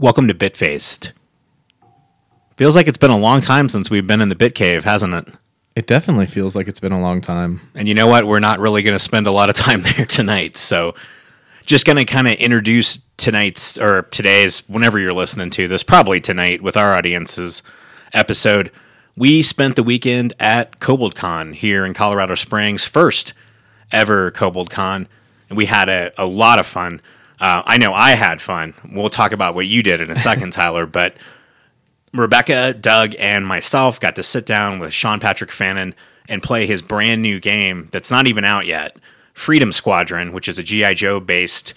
Welcome to Bitfaced. Feels like it's been a long time since we've been in the Bit Cave, hasn't it? It definitely feels like it's been a long time. And you know what? We're not really going to spend a lot of time there tonight. So, just going to kind of introduce tonight's or today's, whenever you're listening to this, probably tonight with our audience's episode. We spent the weekend at KoboldCon here in Colorado Springs, first ever KoboldCon, and we had a, a lot of fun. Uh, I know I had fun. We'll talk about what you did in a second, Tyler, but Rebecca, Doug, and myself got to sit down with Sean Patrick Fannon and play his brand new game that's not even out yet Freedom Squadron, which is a G.I. Joe based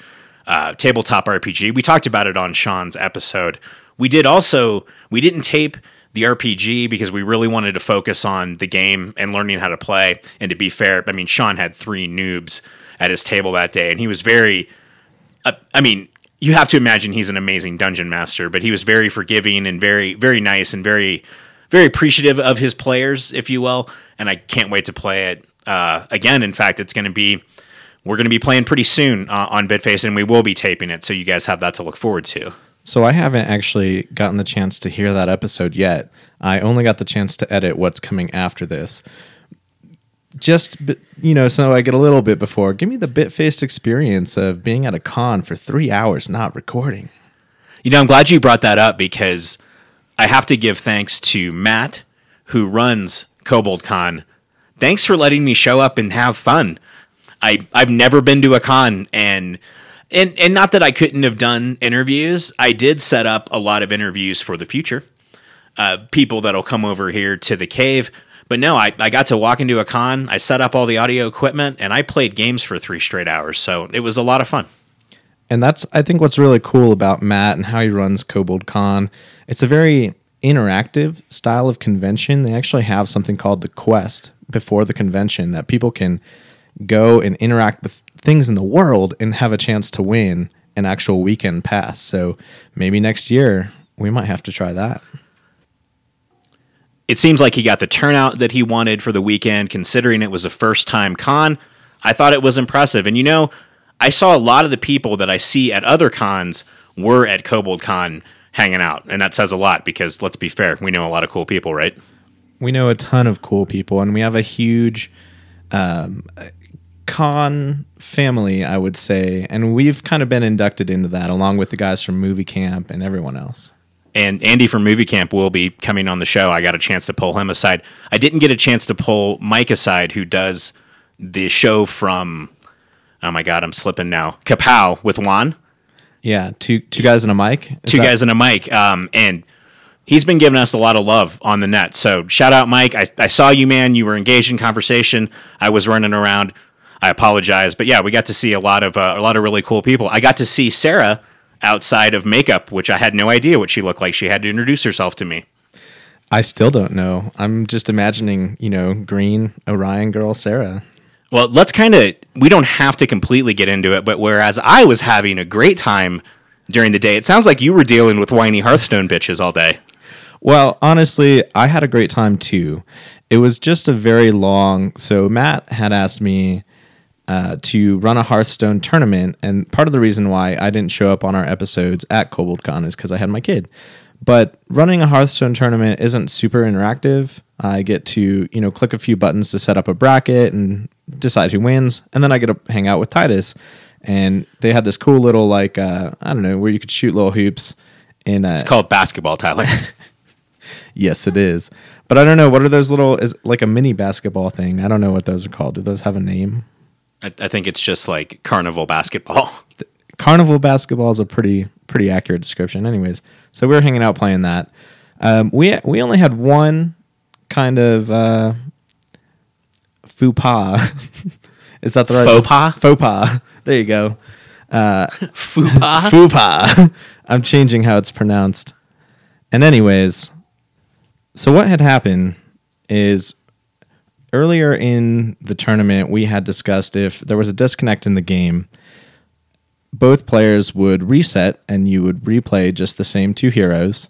uh, tabletop RPG. We talked about it on Sean's episode. We did also, we didn't tape the RPG because we really wanted to focus on the game and learning how to play. And to be fair, I mean, Sean had three noobs at his table that day, and he was very uh, I mean, you have to imagine he's an amazing dungeon master, but he was very forgiving and very, very nice and very, very appreciative of his players, if you will. And I can't wait to play it uh, again. In fact, it's going to be we're going to be playing pretty soon uh, on Bitface, and we will be taping it, so you guys have that to look forward to. So I haven't actually gotten the chance to hear that episode yet. I only got the chance to edit what's coming after this just you know, so I get a little bit before. Give me the bit faced experience of being at a con for three hours not recording. You know, I'm glad you brought that up because I have to give thanks to Matt, who runs Kobold Con. Thanks for letting me show up and have fun. I I've never been to a con and and and not that I couldn't have done interviews. I did set up a lot of interviews for the future. Uh, people that'll come over here to the cave but no, I, I got to walk into a con, I set up all the audio equipment, and I played games for three straight hours. So it was a lot of fun. And that's, I think, what's really cool about Matt and how he runs Kobold Con. It's a very interactive style of convention. They actually have something called the Quest before the convention that people can go and interact with things in the world and have a chance to win an actual weekend pass. So maybe next year we might have to try that it seems like he got the turnout that he wanted for the weekend, considering it was a first time con. I thought it was impressive. And you know, I saw a lot of the people that I see at other cons were at Kobold Con hanging out. And that says a lot because let's be fair, we know a lot of cool people, right? We know a ton of cool people, and we have a huge um, con family, I would say. And we've kind of been inducted into that along with the guys from Movie Camp and everyone else and Andy from Movie Camp will be coming on the show. I got a chance to pull him aside. I didn't get a chance to pull Mike aside, who does the show from. Oh my God, I'm slipping now. Kapow with Juan. Yeah, two two guys and a mic. Is two that- guys and a mic. Um, and he's been giving us a lot of love on the net. So shout out, Mike. I, I saw you, man. You were engaged in conversation. I was running around. I apologize, but yeah, we got to see a lot of uh, a lot of really cool people. I got to see Sarah outside of makeup, which I had no idea what she looked like. She had to introduce herself to me. I still don't know. I'm just imagining, you know, green Orion girl Sarah. Well, let's kind of, we don't have to completely get into it, but whereas I was having a great time during the day, it sounds like you were dealing with whiny Hearthstone bitches all day. Well, honestly, I had a great time too. It was just a very long, so Matt had asked me uh, to run a Hearthstone tournament. And part of the reason why I didn't show up on our episodes at KoboldCon is because I had my kid. But running a Hearthstone tournament isn't super interactive. I get to you know click a few buttons to set up a bracket and decide who wins, and then I get to hang out with Titus. And they had this cool little like uh, I don't know where you could shoot little hoops. In it's called basketball, Tyler. yes, it is. But I don't know what are those little is like a mini basketball thing. I don't know what those are called. Do those have a name? I, I think it's just like carnival basketball. carnival basketball is a pretty pretty accurate description. Anyways, so we were hanging out playing that. Um, we we only had one kind of uh, faux pas. is that the right faux pas? Faux pas. There you go. Uh, faux pas. Faux pas. I'm changing how it's pronounced. And anyways, so what had happened is earlier in the tournament, we had discussed if there was a disconnect in the game, both players would reset and you would replay just the same two heroes.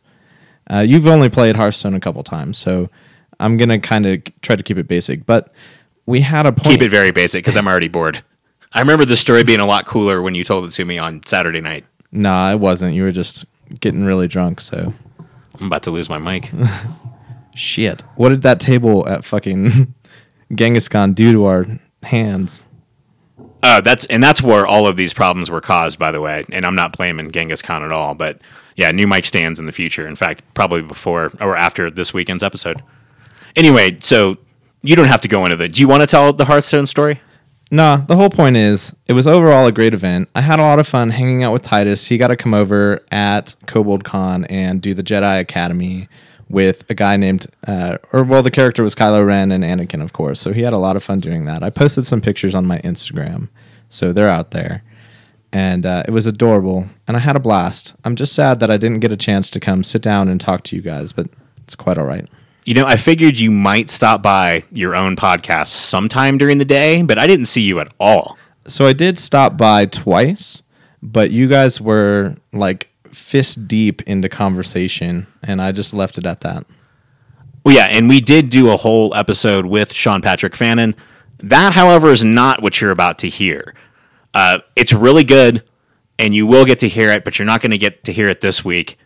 Uh, you've only played Hearthstone a couple times, so I'm gonna kind of try to keep it basic. But we had a point. Keep it very basic because I'm already bored. I remember the story being a lot cooler when you told it to me on Saturday night. Nah, it wasn't. You were just getting really drunk. So I'm about to lose my mic. shit. What did that table at fucking Genghis Khan do to our hands? Uh, that's and that's where all of these problems were caused, by the way. And I'm not blaming Genghis Khan at all, but yeah, new mic stands in the future. In fact, probably before or after this weekend's episode. Anyway, so you don't have to go into the. Do you want to tell the Hearthstone story? Nah, the whole point is it was overall a great event. I had a lot of fun hanging out with Titus. He got to come over at Kobold Con and do the Jedi Academy with a guy named, uh, or well, the character was Kylo Ren and Anakin, of course. So he had a lot of fun doing that. I posted some pictures on my Instagram, so they're out there. And uh, it was adorable, and I had a blast. I'm just sad that I didn't get a chance to come sit down and talk to you guys, but it's quite all right. You know, I figured you might stop by your own podcast sometime during the day, but I didn't see you at all. So I did stop by twice, but you guys were like fist deep into conversation, and I just left it at that. Well, yeah, and we did do a whole episode with Sean Patrick Fannon. That, however, is not what you're about to hear. Uh, it's really good, and you will get to hear it, but you're not going to get to hear it this week.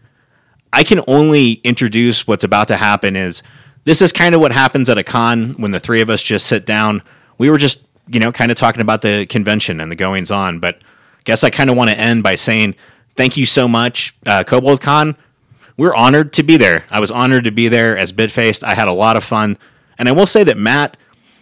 I can only introduce what's about to happen is this is kind of what happens at a con when the three of us just sit down. We were just, you know, kind of talking about the convention and the goings on, but guess I kind of want to end by saying thank you so much, uh, Kobold Con. We're honored to be there. I was honored to be there as Bitfaced. I had a lot of fun. And I will say that Matt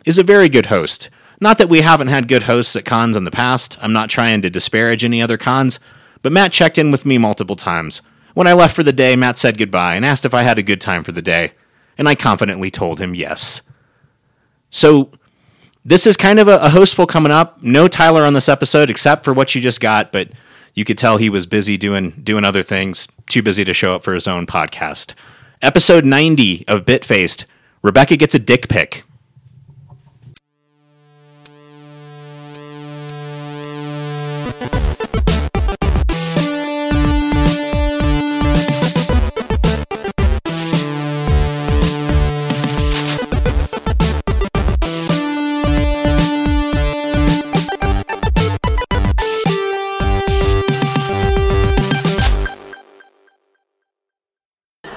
is a very good host. Not that we haven't had good hosts at cons in the past. I'm not trying to disparage any other cons, but Matt checked in with me multiple times. When I left for the day, Matt said goodbye and asked if I had a good time for the day, and I confidently told him yes. So, this is kind of a, a hostful coming up. No Tyler on this episode, except for what you just got, but you could tell he was busy doing doing other things, too busy to show up for his own podcast. Episode 90 of Bitfaced. Rebecca gets a dick pic.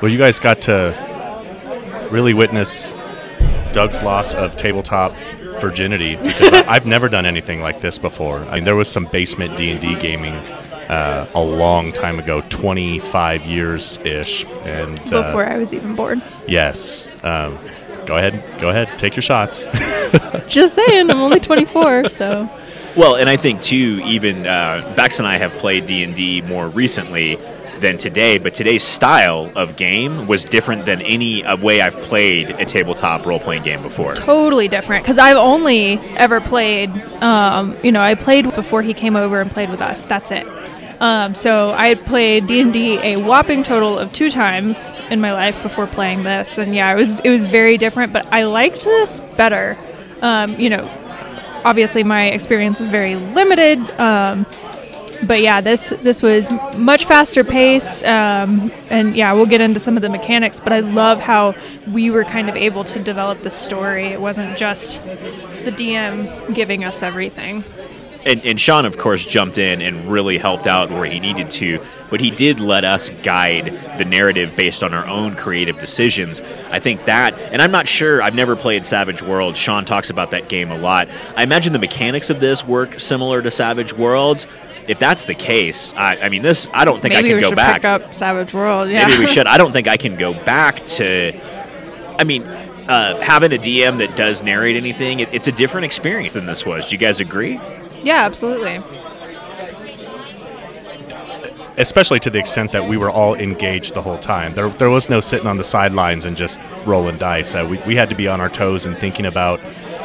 Well, you guys got to really witness Doug's loss of tabletop virginity because I, I've never done anything like this before. I mean, there was some basement D and D gaming uh, a long time ago, twenty five years ish, and uh, before I was even born. yes. Um, go ahead, go ahead, take your shots. Just saying, I'm only 24, so Well, and I think too, even uh, Bex and I have played D and D more recently than today, but today's style of game was different than any uh, way I've played a tabletop role playing game before. totally different. Because I've only ever played, um, you know, I played before he came over and played with us. That's it. Um, so I had played D and D a whopping total of two times in my life before playing this, and yeah, it was it was very different. But I liked this better. Um, you know, obviously my experience is very limited. Um, but yeah, this this was much faster paced, um, and yeah, we'll get into some of the mechanics. But I love how we were kind of able to develop the story. It wasn't just the DM giving us everything. And, and Sean, of course, jumped in and really helped out where he needed to, but he did let us guide the narrative based on our own creative decisions. I think that, and I'm not sure, I've never played Savage World. Sean talks about that game a lot. I imagine the mechanics of this work similar to Savage Worlds. If that's the case, I, I mean, this, I don't think Maybe I can we go should back. pick up Savage World. Yeah. Maybe we should. I don't think I can go back to. I mean, uh, having a DM that does narrate anything, it, it's a different experience than this was. Do you guys agree? yeah, absolutely. Especially to the extent that we were all engaged the whole time. There, there was no sitting on the sidelines and just rolling dice. Uh, we, we had to be on our toes and thinking about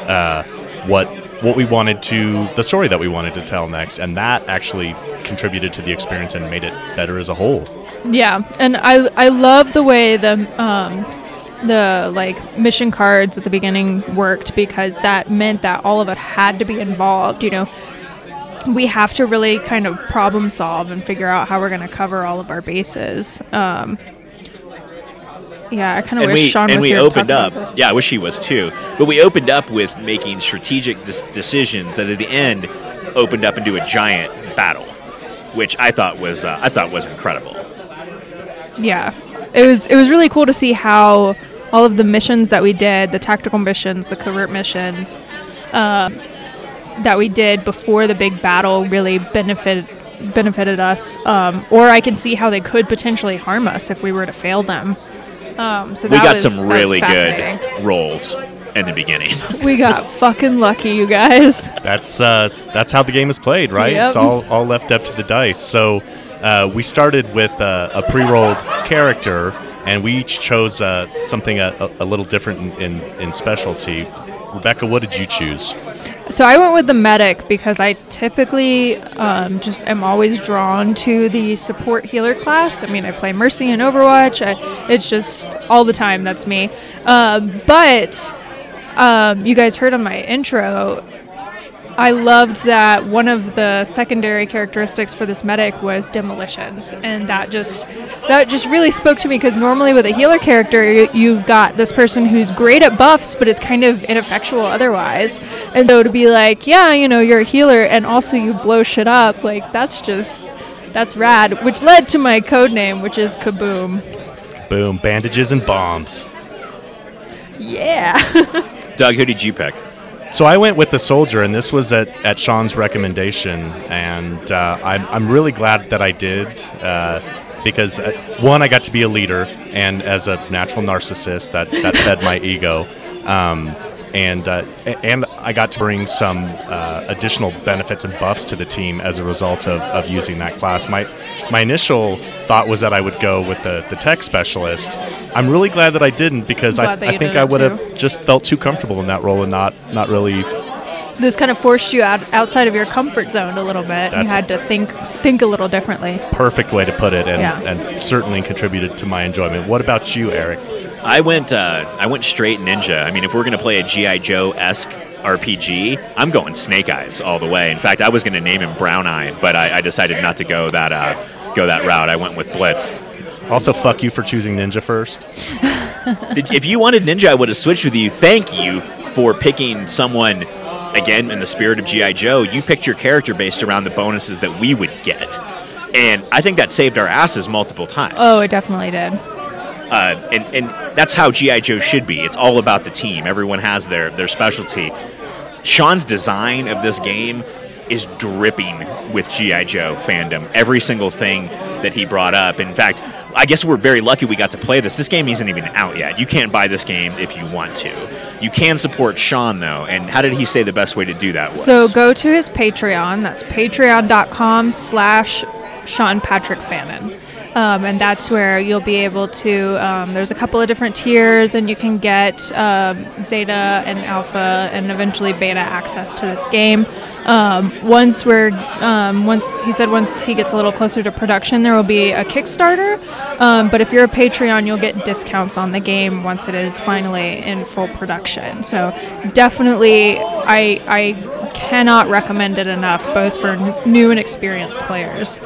uh, what what we wanted to, the story that we wanted to tell next, and that actually contributed to the experience and made it better as a whole. Yeah, and I I love the way the um, the like mission cards at the beginning worked because that meant that all of us had to be involved. You know, we have to really kind of problem solve and figure out how we're going to cover all of our bases. Um, yeah, I kind of wish we Sean and was we here opened up. Yeah, I wish he was too. But we opened up with making strategic dis- decisions that at the end opened up into a giant battle, which I thought was uh, I thought was incredible. yeah, it was it was really cool to see how all of the missions that we did, the tactical missions, the covert missions, uh, that we did before the big battle, really benefited benefited us. Um, or I can see how they could potentially harm us if we were to fail them. Um, so we got was- some really good rolls in the beginning. We got fucking lucky, you guys. That's uh, that's how the game is played, right? Yep. It's all all left up to the dice. So uh, we started with uh, a pre-rolled character, and we each chose uh, something a, a, a little different in, in, in specialty. Rebecca, what did you choose? So I went with the medic because I typically um, just am always drawn to the support healer class. I mean, I play Mercy in Overwatch. I, it's just all the time. That's me. Um, but um, you guys heard on my intro. I loved that one of the secondary characteristics for this medic was demolitions, and that just that just really spoke to me because normally with a healer character, you- you've got this person who's great at buffs, but is kind of ineffectual otherwise. And so to be like, yeah, you know, you're a healer, and also you blow shit up, like that's just that's rad. Which led to my code name, which is Kaboom. Boom, bandages and bombs. Yeah. Doug, who did you pick? So I went with the soldier, and this was at, at Sean's recommendation, and uh, I'm, I'm really glad that I did uh, because uh, one, I got to be a leader, and as a natural narcissist, that, that fed my ego, um, and uh, and I got to bring some uh, additional benefits and buffs to the team as a result of, of using that class. My my initial thought was that I would go with the, the tech specialist. I'm really glad that I didn't because I, I think I would have just felt too comfortable in that role and not not really this kind of forced you out outside of your comfort zone a little bit. You had to think think a little differently. perfect way to put it and, Yeah. and certainly contributed to my enjoyment. What about you, Eric? I went uh, I went straight ninja. I mean, if we're gonna play a GI Joe esque RPG, I'm going Snake Eyes all the way. In fact, I was gonna name him Brown Eye, but I, I decided not to go that uh, go that route. I went with Blitz. Also, fuck you for choosing Ninja first. Did- if you wanted ninja, I would have switched with you. Thank you for picking someone. Again, in the spirit of GI Joe, you picked your character based around the bonuses that we would get, and I think that saved our asses multiple times. Oh, it definitely did. Uh, and and that's how GI Joe should be. It's all about the team. Everyone has their their specialty. Sean's design of this game is dripping with GI Joe fandom. Every single thing that he brought up. In fact, I guess we're very lucky we got to play this. This game isn't even out yet. You can't buy this game if you want to. You can support Sean though. And how did he say the best way to do that was? So go to his Patreon. That's patreon.com slash Sean Patrick Fannon. Um, and that's where you'll be able to. Um, there's a couple of different tiers, and you can get um, Zeta and Alpha and eventually Beta access to this game. Um, once we're, um, once he said, once he gets a little closer to production, there will be a Kickstarter. Um, but if you're a Patreon, you'll get discounts on the game once it is finally in full production. So definitely, I I cannot recommend it enough, both for n- new and experienced players.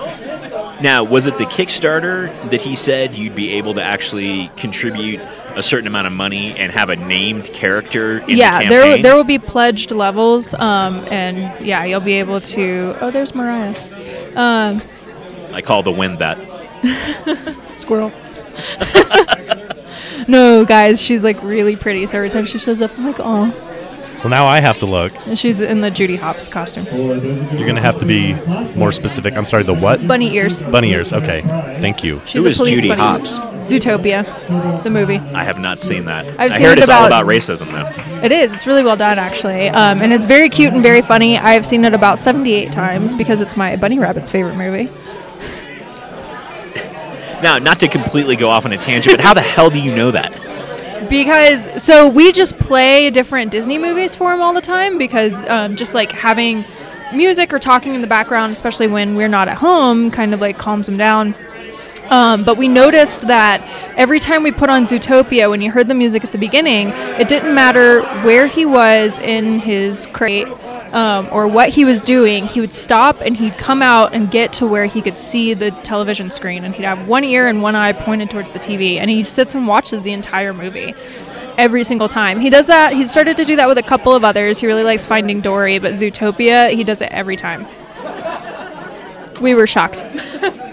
Now, was it the Kickstarter that he said you'd be able to actually contribute a certain amount of money and have a named character in yeah, the there campaign? there will be pledged levels, um, and yeah, you'll be able to. Oh, there's Mariah. Um, I call the wind that. squirrel. no, guys, she's like really pretty. So every time she shows up, I'm like, oh. Well, now I have to look. And she's in the Judy Hopps costume. You're going to have to be more specific. I'm sorry, the what? Bunny ears. Bunny ears. Okay. Thank you. She's Who a is Judy bunny. Hopps? Zootopia, the movie. I have not seen that. I've I seen heard it it's all about- about racism, though. It is. It's really well done, actually, um, and it's very cute and very funny. I've seen it about seventy-eight times because it's my bunny rabbit's favorite movie. Now, not to completely go off on a tangent, but how the hell do you know that? Because so we just play different Disney movies for him all the time because um, just like having music or talking in the background, especially when we're not at home, kind of like calms him down. Um, but we noticed that every time we put on Zootopia, when you heard the music at the beginning, it didn't matter where he was in his crate um, or what he was doing. He would stop and he'd come out and get to where he could see the television screen, and he'd have one ear and one eye pointed towards the TV, and he sits and watches the entire movie every single time. He does that. He's started to do that with a couple of others. He really likes Finding Dory, but Zootopia, he does it every time. We were shocked.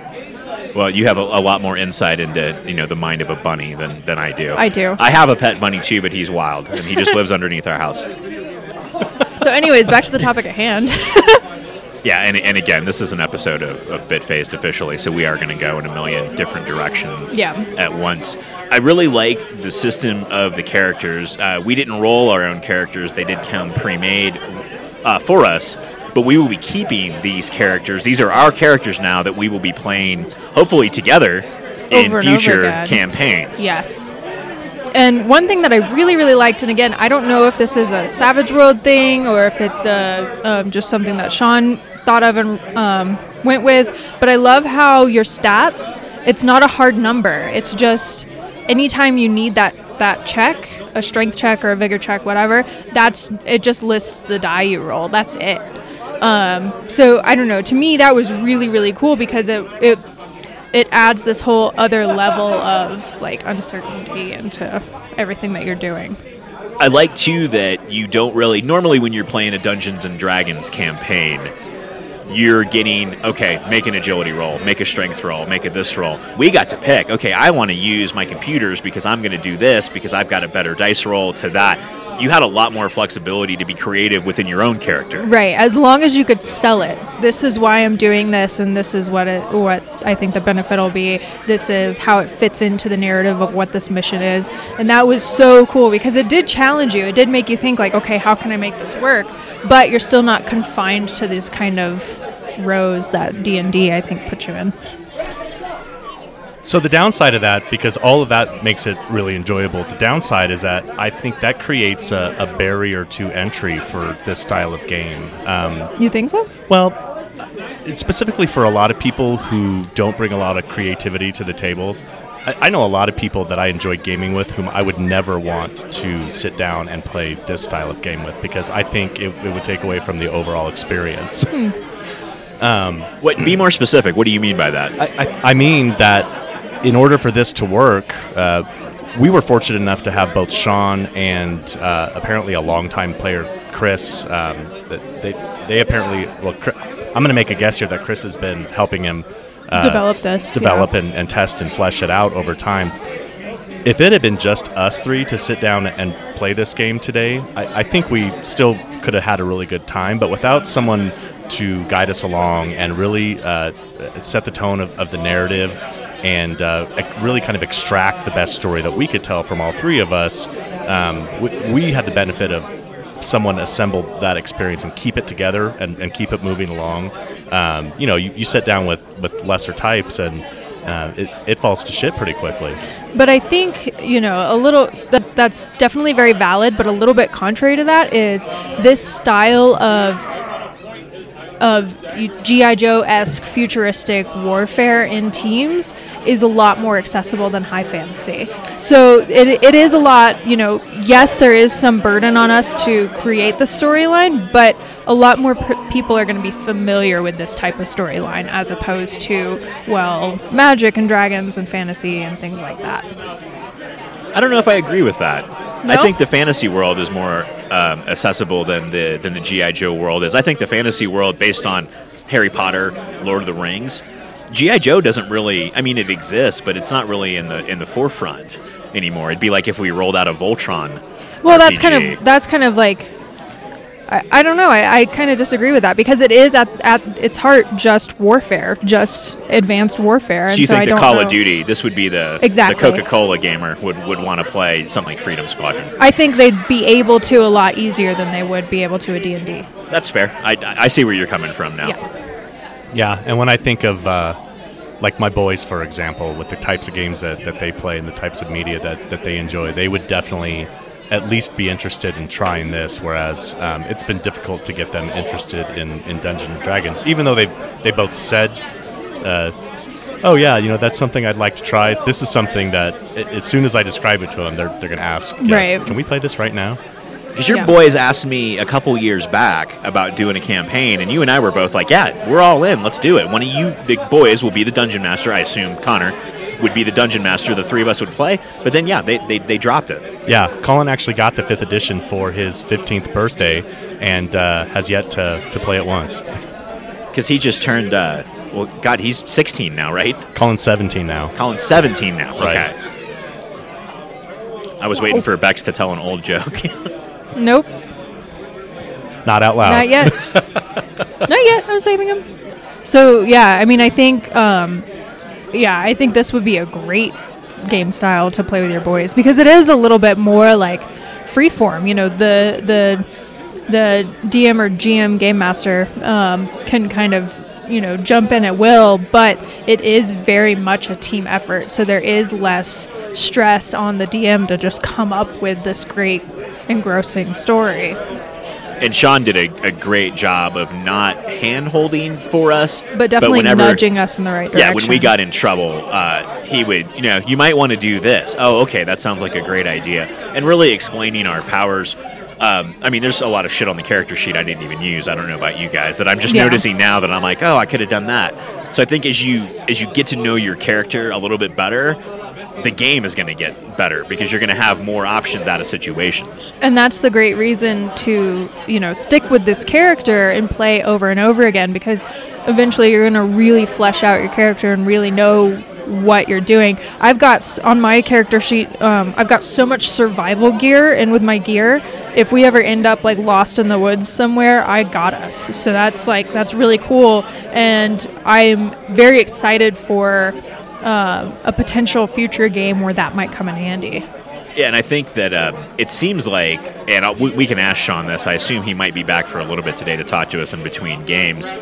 Well, you have a, a lot more insight into you know the mind of a bunny than, than I do. I do. I have a pet bunny too, but he's wild and he just lives underneath our house. So, anyways, back to the topic at hand. Yeah, and, and again, this is an episode of, of Bitfaced officially, so we are going to go in a million different directions Yeah. at once. I really like the system of the characters. Uh, we didn't roll our own characters, they did come pre made uh, for us, but we will be keeping these characters. These are our characters now that we will be playing, hopefully, together in Over future campaigns. Yes. And one thing that I really, really liked, and again, I don't know if this is a Savage World thing or if it's uh um, just something that Sean thought of and um, went with, but I love how your stats, it's not a hard number. It's just anytime you need that, that check, a strength check or a vigor check, whatever, that's it just lists the die you roll. That's it. Um, so I don't know. To me, that was really, really cool because it, it it adds this whole other level of like uncertainty into everything that you're doing. I like too that you don't really normally when you're playing a Dungeons and Dragons campaign, you're getting okay, make an agility roll, make a strength roll, make a this roll. We got to pick. Okay, I want to use my computers because I'm going to do this because I've got a better dice roll to that. You had a lot more flexibility to be creative within your own character. Right. As long as you could sell it. This is why I'm doing this, and this is what it, what I think the benefit will be. This is how it fits into the narrative of what this mission is, and that was so cool because it did challenge you. It did make you think like, okay, how can I make this work? But you're still not confined to this kind of rows that D and D I think put you in. So the downside of that, because all of that makes it really enjoyable, the downside is that I think that creates a, a barrier to entry for this style of game. Um, You think so? well, specifically for a lot of people who don't bring a lot of creativity to the table. I, I know a lot of people that I enjoy gaming with whom I would never want to sit down and play this style of game with because I think it, it would take away from the overall experience. What? Be more specific. What do you mean by that? I, I, I mean that in order for this to work, uh, we were fortunate enough to have both Sean and uh, apparently a longtime player, Chris. Um, that they they apparently well, Chri- I'm going to make a guess here that Chris has been helping him uh, Develop this, develop yeah. and, and test and flesh it out over time. If it had been just us three to sit down and play this game today, I, I think we still could have had a really good time. But without someone to guide us along and really uh, set the tone of, of the narrative and uh, really kind of extract the best story that we could tell from all three of us, um, we, we had the benefit of someone assemble that experience and keep it together and, and keep it moving along. Um, you know, you, you sit down with, with lesser types and uh, it, it falls to shit pretty quickly. But I think you know a little that that's definitely very valid. But a little bit contrary to that is this style of of GI Joe esque futuristic warfare in teams is a lot more accessible than high fantasy. So it, it is a lot. You know, yes, there is some burden on us to create the storyline, but a lot more p- people are going to be familiar with this type of storyline as opposed to well, magic and dragons and fantasy and things like that. I don't know if I agree with that. I think the fantasy world is more um, accessible than the than the GI Joe world is. I think the fantasy world, based on Harry Potter, Lord of the Rings, GI Joe doesn't really. I mean, it exists, but it's not really in the in the forefront anymore. It'd be like if we rolled out a Voltron. Well, that's kind of that's kind of like I, I don't know. I, I kind of disagree with that because it is at, at its heart just warfare, just advanced warfare. So and you so I think the don't Call know. of Duty, this would be the Exactly. the Coca Cola gamer would, would want to play something like Freedom Squadron. I think they'd be able to a lot easier than they would be able to a D and D. That's fair. I, I see where you're coming from now. Yeah. Yeah, and when I think of uh, like my boys, for example, with the types of games that, that they play and the types of media that, that they enjoy, they would definitely at least be interested in trying this. Whereas um, it's been difficult to get them interested in, in Dungeons and Dragons, even though they they both said, uh, "Oh yeah, you know that's something I'd like to try." This is something that a- as soon as I describe it to them, they're they're going to ask, yeah, Right. Can we play this right now?" Because your Yeah. boys asked me a couple years back about doing a campaign, and you and I were both like, "Yeah, we're all in. Let's do it." One of you, the boys, will be the dungeon master. I assume Connor would be the dungeon master. The three of us would play. But then, yeah, they, they, they dropped it. Yeah, Colin actually got the fifth edition for his 15th birthday and uh, has yet to, to play it once. because he just turned uh, well, God, he's 16 now, right? Colin 17 now. Colin's 17 now. Right. Okay. I was waiting for Bex to tell an old joke. Nope, Not out loud. not yet. not yet. I'm saving him. So yeah, I mean, I think, um, yeah, I think this would be a great game style to play with your boys because it is a little bit more like freeform. You know, the the the DM or GM game master um, can kind of you know jump in at will, but it is very much a team effort. So there is less stress on the DM to just come up with this great engrossing story. And Sean did a, a great job of not hand holding for us, But definitely whenever, nudging us in the right direction. Yeah, when we got in trouble, uh, he would, you know, you might want to do this. Oh, okay, that sounds like a great idea. And really explaining our powers. Um, I mean, there's a lot of shit on the character sheet I didn't even use. I don't know about you guys that I'm just Yeah. noticing now that I'm like, oh, I could have done that. So I think as you as you get to know your character a little bit better, the game is going to get better because you're going to have more options out of situations. And that's the great reason to, you know, stick with this character and play over and over again because eventually you're going to really flesh out your character and really know what you're doing. I've got on my character sheet, um, I've got so much survival gear, and with my gear, if we ever end up like lost in the woods somewhere, I got us. So that's like that's really cool, and I'm very excited for uh, a potential future game where that might come in handy. Yeah, and I think that uh, it seems like, and we, we can ask Sean this. I assume he might be back for a little bit today to talk to us in between games.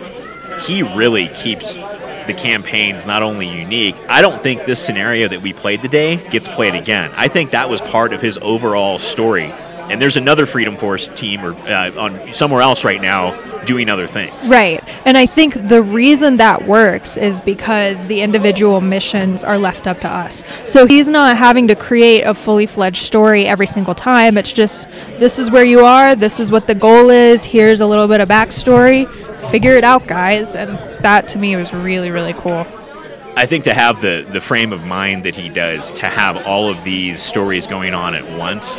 He really keeps the campaigns not only unique. I don't think this scenario that we played today gets played again. I think that was part of his overall story. And there's another Freedom Force team or uh, on somewhere else right now doing other things. Right. And I think the reason that works is because the individual missions are left up to us. So he's not having to create a fully fledged story every single time. It's just this is where you are, this is what the goal is, here's a little bit of backstory. Figure it out, guys. And that to me was really, really cool. I think to have the the frame of mind that he does, to have all of these stories going on at once,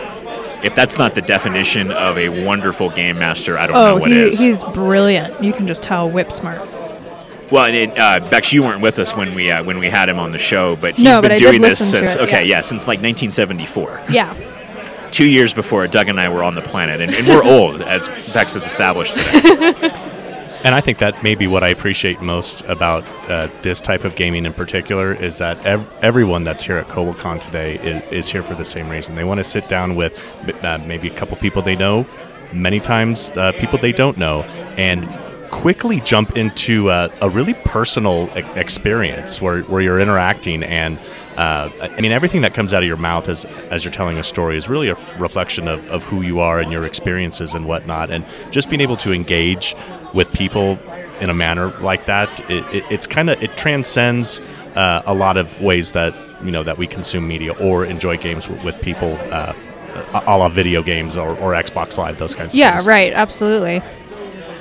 if that's not the definition of a wonderful game master, I don't know Oh, what he, is. he's brilliant. You can just tell whip smart. well, and it, uh, Bex, you weren't with us when we uh, when we had him on the show, but he's No, been but doing this since it, okay, yeah. yeah, since like 1974, Yeah. two years before Doug and I were on the planet, and, and we're old, as Bex has established today. And I think that may be what I appreciate most about uh, this type of gaming in particular is that ev- everyone that's here at KoboldCon today is, is here for the same reason. They want to sit down with uh, maybe a couple people they know, many times uh, people they don't know, and quickly jump into uh, a really personal e- experience where, where you're interacting and uh, I mean everything that comes out of your mouth as as you're telling a story is really a f- reflection of, of who you are and your experiences and whatnot and just being able to engage with people in a manner like that it, it, it's kind of it transcends uh, a lot of ways that you know that we consume media or enjoy games with, with people uh, a a la video games or, or Xbox Live those kinds of things. Yeah, right. Absolutely.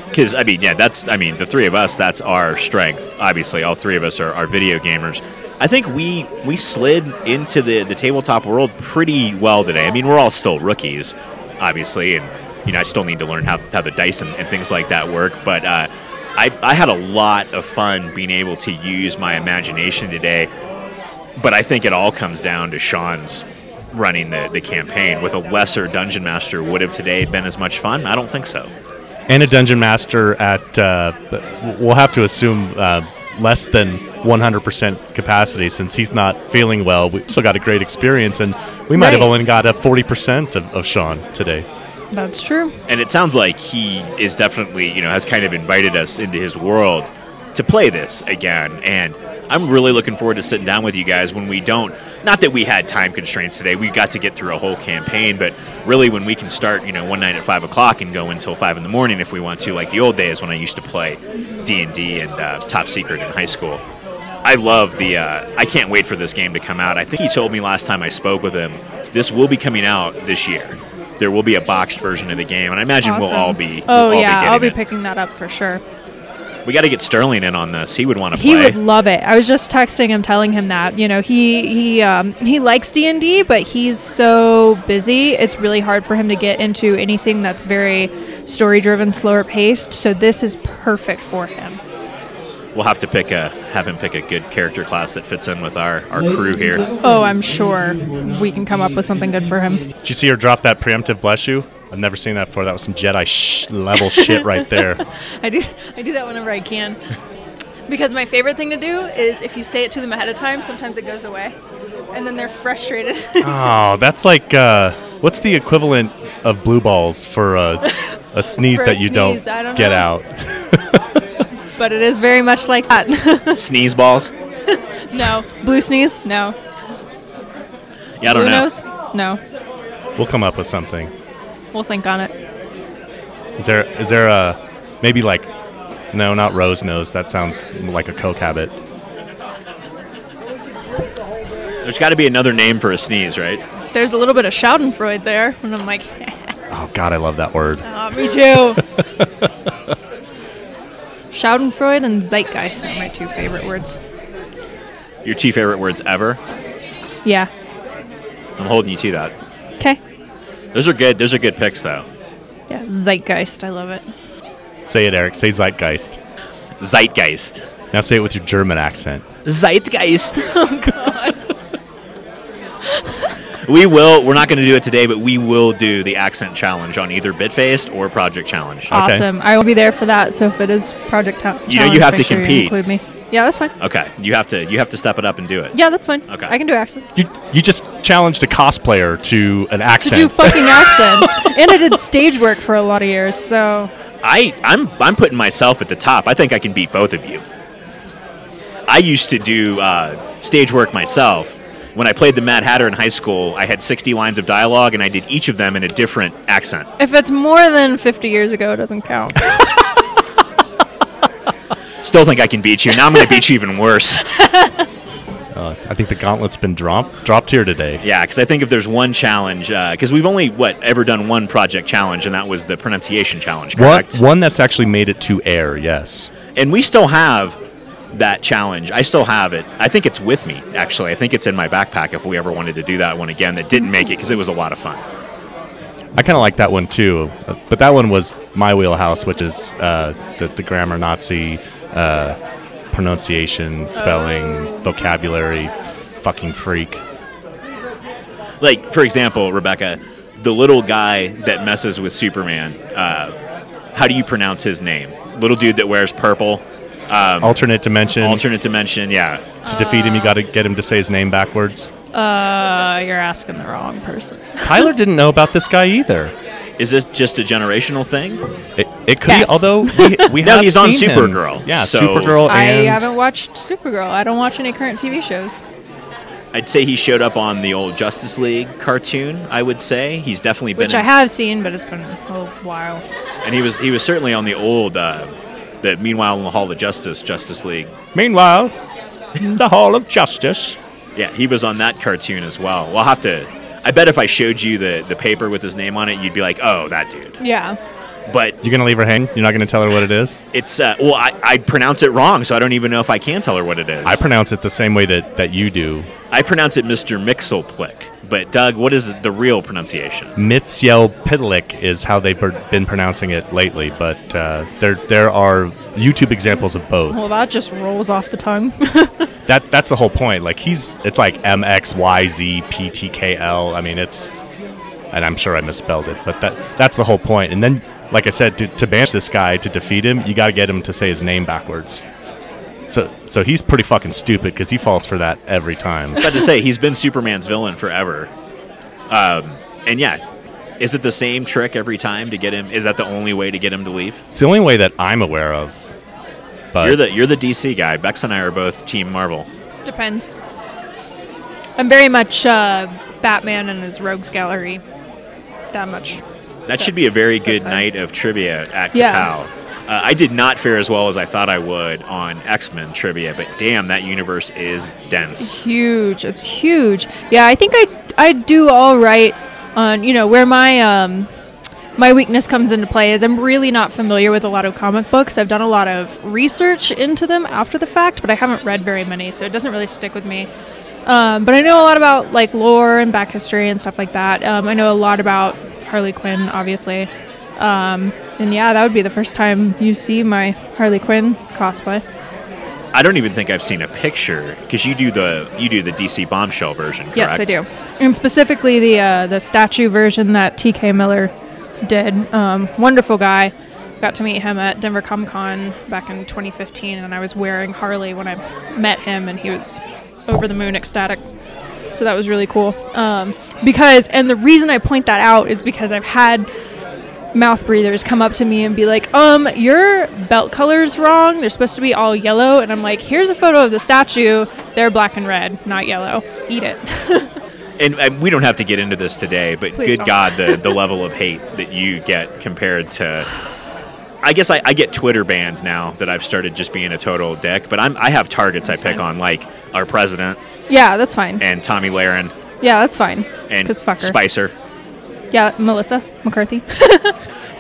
Because I mean, yeah, that's I mean, the three of us, that's our strength. Obviously, all three of us are, are video gamers. I think we we slid into the the tabletop world pretty well today. I mean, we're all still rookies, obviously, and you know, I still need to learn how how the dice and, and things like that work. But uh, I I had a lot of fun being able to use my imagination today. But I think it all comes down to Sean's running the, the campaign. With a lesser dungeon master, would have today been as much fun? I don't think so. and a dungeon master at uh, we'll have to assume uh, less than 100% capacity since he's not feeling well. We still got a great experience and we might have only got a 40% of, of sean today. That's true. and it sounds like he is definitely you know has kind of invited us into his world to play this again. And i'm really looking forward to sitting down with you guys when we don't not that we had time constraints today we got to get through a whole campaign but really when we can start you know one night at five o'clock and go until five in the morning if we want to like the old days when i used to play d&d and uh, top secret in high school I love the. Uh, I can't wait for this game to come out. I think he told me last time I spoke with him, this will be coming out this year. There will be a boxed version of the game, and I imagine we'll all be. Oh we'll all yeah, be I'll be it. picking that up for sure. We got to get Sterling in on this. He would want to play. He play. would love it. I was just texting him, telling him that you know he he um, he likes D and D, but he's so busy. It's really hard for him to get into anything that's very story driven, slower paced. So this is perfect for him. we'll have to pick a have him pick a good character class that fits in with our our crew here. Oh, I'm sure we can come up with something good for him. Did you see her drop that preemptive bless you? I've never seen that before. That was some Jedi sh- level shit right there. I do I do that whenever I can. Because my favorite thing to do is if you say it to them ahead of time, sometimes it goes away. And then they're frustrated. Oh, that's like uh, what's the equivalent of blue balls for a, a sneeze For a that you sneeze, don't don't get know. out? but it is very much like that. Sneeze balls. no. Blue sneeze? No. Yeah, I don't Blue know. nose? No. We'll come up with something. We'll think on it. Is there is there a maybe like no, not rose nose. That sounds like a coke habit. There's got to be another name for a sneeze, right? There's a little bit of Schadenfreude there, and I'm like, Oh God, I love that word. oh, me too. Schadenfreude and Zeitgeist are my two favorite words. Your two favorite words ever. Yeah. I'm holding you to that. Okay. Those are good. Those are good picks, though. Yeah, Zeitgeist. I love it. Say it, Eric. Say zeitgeist. Zeitgeist. Now say it with your German accent. Zeitgeist. Oh God. we will. We're not going to do it today, but we will do the accent challenge on either Bitfaced or Project Challenge. Awesome. I will be there for that. So if it is Project Ta- You know you have to sure compete. Include me. Yeah, that's fine. Okay, you have to. You have to step it up and do it. Yeah, that's fine. Okay. I can do accents. You you just challenged a cosplayer to an accent. To do fucking accents, and I did stage work for a lot of years. So I I'm I'm putting myself at the top. I think I can beat both of you. I used to do uh, stage work myself. When I played the Mad Hatter in high school, I had 60 lines of dialogue, and I did each of them in a different accent. if it's more than 50 years ago, it doesn't count. Still think I can beat you. Now I'm going to beat you even worse. Uh, I think the gauntlet's been dropped dropped here today. Yeah, because I think if there's one challenge, because we've only what ever done one project challenge, and that was the pronunciation challenge, One, correct? one that's actually made it to air. Yes. And we still have that challenge. I still have it. I think it's with me actually. I think it's in my backpack if we ever wanted to do that one again. That didn't make it because it was a lot of fun. I kind of like that one too, uh, but that one was my wheelhouse, which is uh, the, the grammar Nazi, uh, pronunciation, spelling, vocabulary, f- fucking freak. Like for example, Rebecca, the little guy that messes with Superman. Uh, how do you pronounce his name? Little dude that wears purple. Um, Alternate dimension. alternate dimension. Yeah. to defeat him, you got to get him to say his name backwards. Uh, you're asking the wrong person. Tyler didn't know about this guy either. Is this just a generational thing? It, it could Yes. be, although we, we No, have he's on seen him. Supergirl, Yeah, so- Supergirl I haven't watched Supergirl. I don't watch any current TV shows. I'd say he showed up on the old Justice League cartoon. I would say he's definitely been. Which in, I have seen, but it's been a while. and he was he was certainly on the old. Uh, the Meanwhile in the Hall of Justice Justice League. Meanwhile, in the Hall of Justice. Yeah, he was on that cartoon as well. We'll have to. I bet if I showed you the the paper with his name on it, you'd be like, "Oh, that dude." Yeah. But You're gonna leave her hang? You're not gonna tell her what it is? it's uh, well, I I pronounce it wrong, so I don't even know if I can tell her what it is. I pronounce it the same way that, that you do. I pronounce it Mr. Mixelplick. But Doug, what is the real pronunciation? Mitziel Pitalik is how they've been pronouncing it lately, but uh, there there are YouTube examples of both. Well, that just rolls off the tongue. That that's the whole point. Like he's it's like M X Y Z P T K L. I mean it's, and I'm sure I misspelled it, but that that's the whole point. And then, like I said, to, to banish this guy to defeat him, you got to get him to say his name backwards. So so he's pretty fucking stupid because he falls for that every time. about to say he's been Superman's villain forever. Um, and yeah, is it the same trick every time to get him? Is that the only way to get him to leave? It's the only way that I'm aware of. But You're the you're the DC guy. Bex and I are both Team Marvel. Depends. I'm very much uh, Batman and his rogues gallery. That much. That should be a very good night of trivia at Yeah. Kapow. Uh, I did not fare as well as I thought I would on X Men trivia, but damn, that universe is dense. It's huge. It's huge. Yeah, I think I I do all right on you know where my um my weakness comes into play is I'm really not familiar with a lot of comic books. I've done a lot of research into them after the fact, but I haven't read very many, so it doesn't really stick with me. Um, but I know a lot about like lore and back history and stuff like that. Um, I know a lot about Harley Quinn, obviously. Um, and yeah, that would be the first time you see my Harley Quinn cosplay. I don't even think I've seen a picture because you do the you do the DC bombshell version. Correct? Yes, I do, and specifically the uh, the statue version that T.K. Miller did. Um, wonderful guy. Got to meet him at Denver Comic Con back in 2015, and I was wearing Harley when I met him, and he was over the moon ecstatic. So that was really cool. Um, because, and the reason I point that out is because I've had mouth breathers come up to me and be like, um, your belt color's wrong. They're supposed to be all yellow. And I'm like, here's a photo of the statue. They're black and red, not yellow. Eat it. And, and we don't have to get into this today, but Please good don't. God, the the level of hate that you get compared to. I guess I, I get Twitter banned now that I've started just being a total dick, but I'm I have targets I pick fine. on like our president yeah, that's fine. and Tomi Lahren Yeah, that's fine. and Because fuck her. Spicer. Yeah, Melissa McCarthy.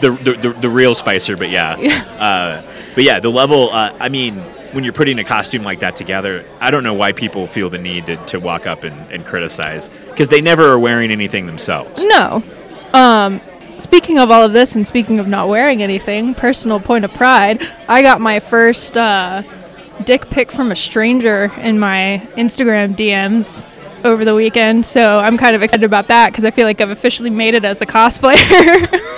the, the, the, the real Spicer, but yeah. Uh, but yeah, the level, uh, I mean, when you're putting a costume like that together, I don't know why people feel the need to, to walk up and, and criticize because they never are wearing anything themselves. no. Um, speaking of all of this and speaking of not wearing anything, personal point of pride, I got my first uh, dick pic from a stranger in my Instagram DMs over the weekend. So I'm kind of excited about that because I feel like I've officially made it as a cosplayer.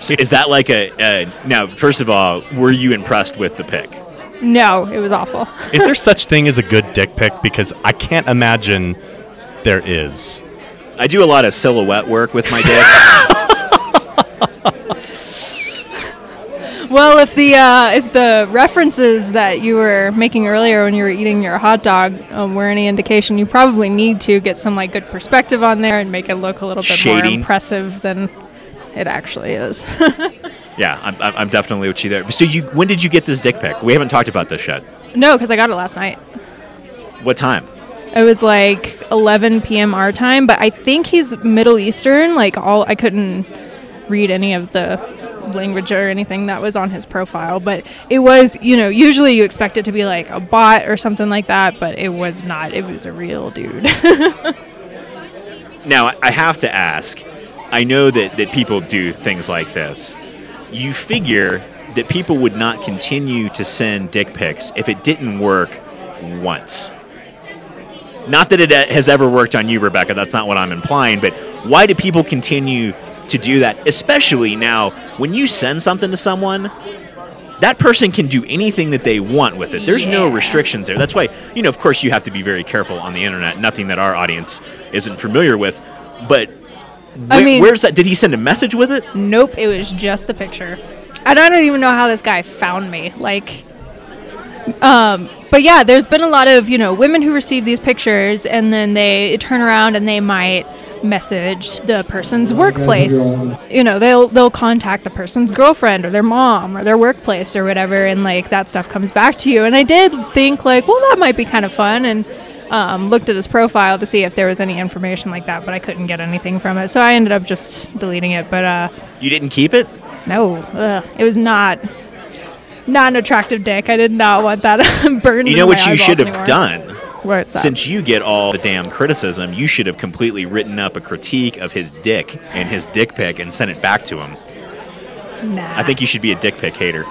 So is that like a, uh, now, first of all, were you impressed with the pic? no, it was awful. Is there such thing as a good dick pic? Because I can't imagine there is. I do a lot of silhouette work with my dick. Well, if the uh, if the references that you were making earlier when you were eating your hot dog um, were any indication, you probably need to get some like good perspective on there and make it look a little bit more impressive than it actually is. yeah, I'm, I'm I'm definitely with you there. So you, when did you get this dick pic? We haven't talked about this yet. no, because I got it last night. What time? It was like 11 p.m. our time, but I think he's Middle Eastern. Like all, I couldn't read any of the language or anything that was on his profile, but it was, you know, usually you expect it to be like a bot or something like that, but it was not. It was a real dude. Now, I have to ask. I know that, that people do things like this. You figure that people would not continue to send dick pics if it didn't work once. Not that it has ever worked on you, Rebecca. That's not what I'm implying. But why do people continue to do that? Especially now, when you send something to someone, that person can do anything that they want with it. There's no restrictions there. That's why, you know, of course, you have to be very careful on the internet. Nothing that our audience isn't familiar with. But I mean- where's that? Did he send a message with it? nope, it was just the picture. I don't even know how this guy found me. Like, um, but yeah, there's been a lot of you know women who receive these pictures and then they turn around and they might message the person's workplace. You know, they'll they'll contact the person's girlfriend or their mom or their workplace or whatever, and like that stuff comes back to you. And I did think like, well, that might be kind of fun, and um, looked at his profile to see if there was any information like that, but I couldn't get anything from it, so I ended up just deleting it. But uh, You didn't keep it? no, ugh, it was not not an attractive dick. I did not want that burned. You into know my what you should have anymore. done? What's that? Since you get all the damn criticism, you should have completely written up a critique of his dick and his dick pic and sent it back to him. nah. I think you should be a dick pic hater.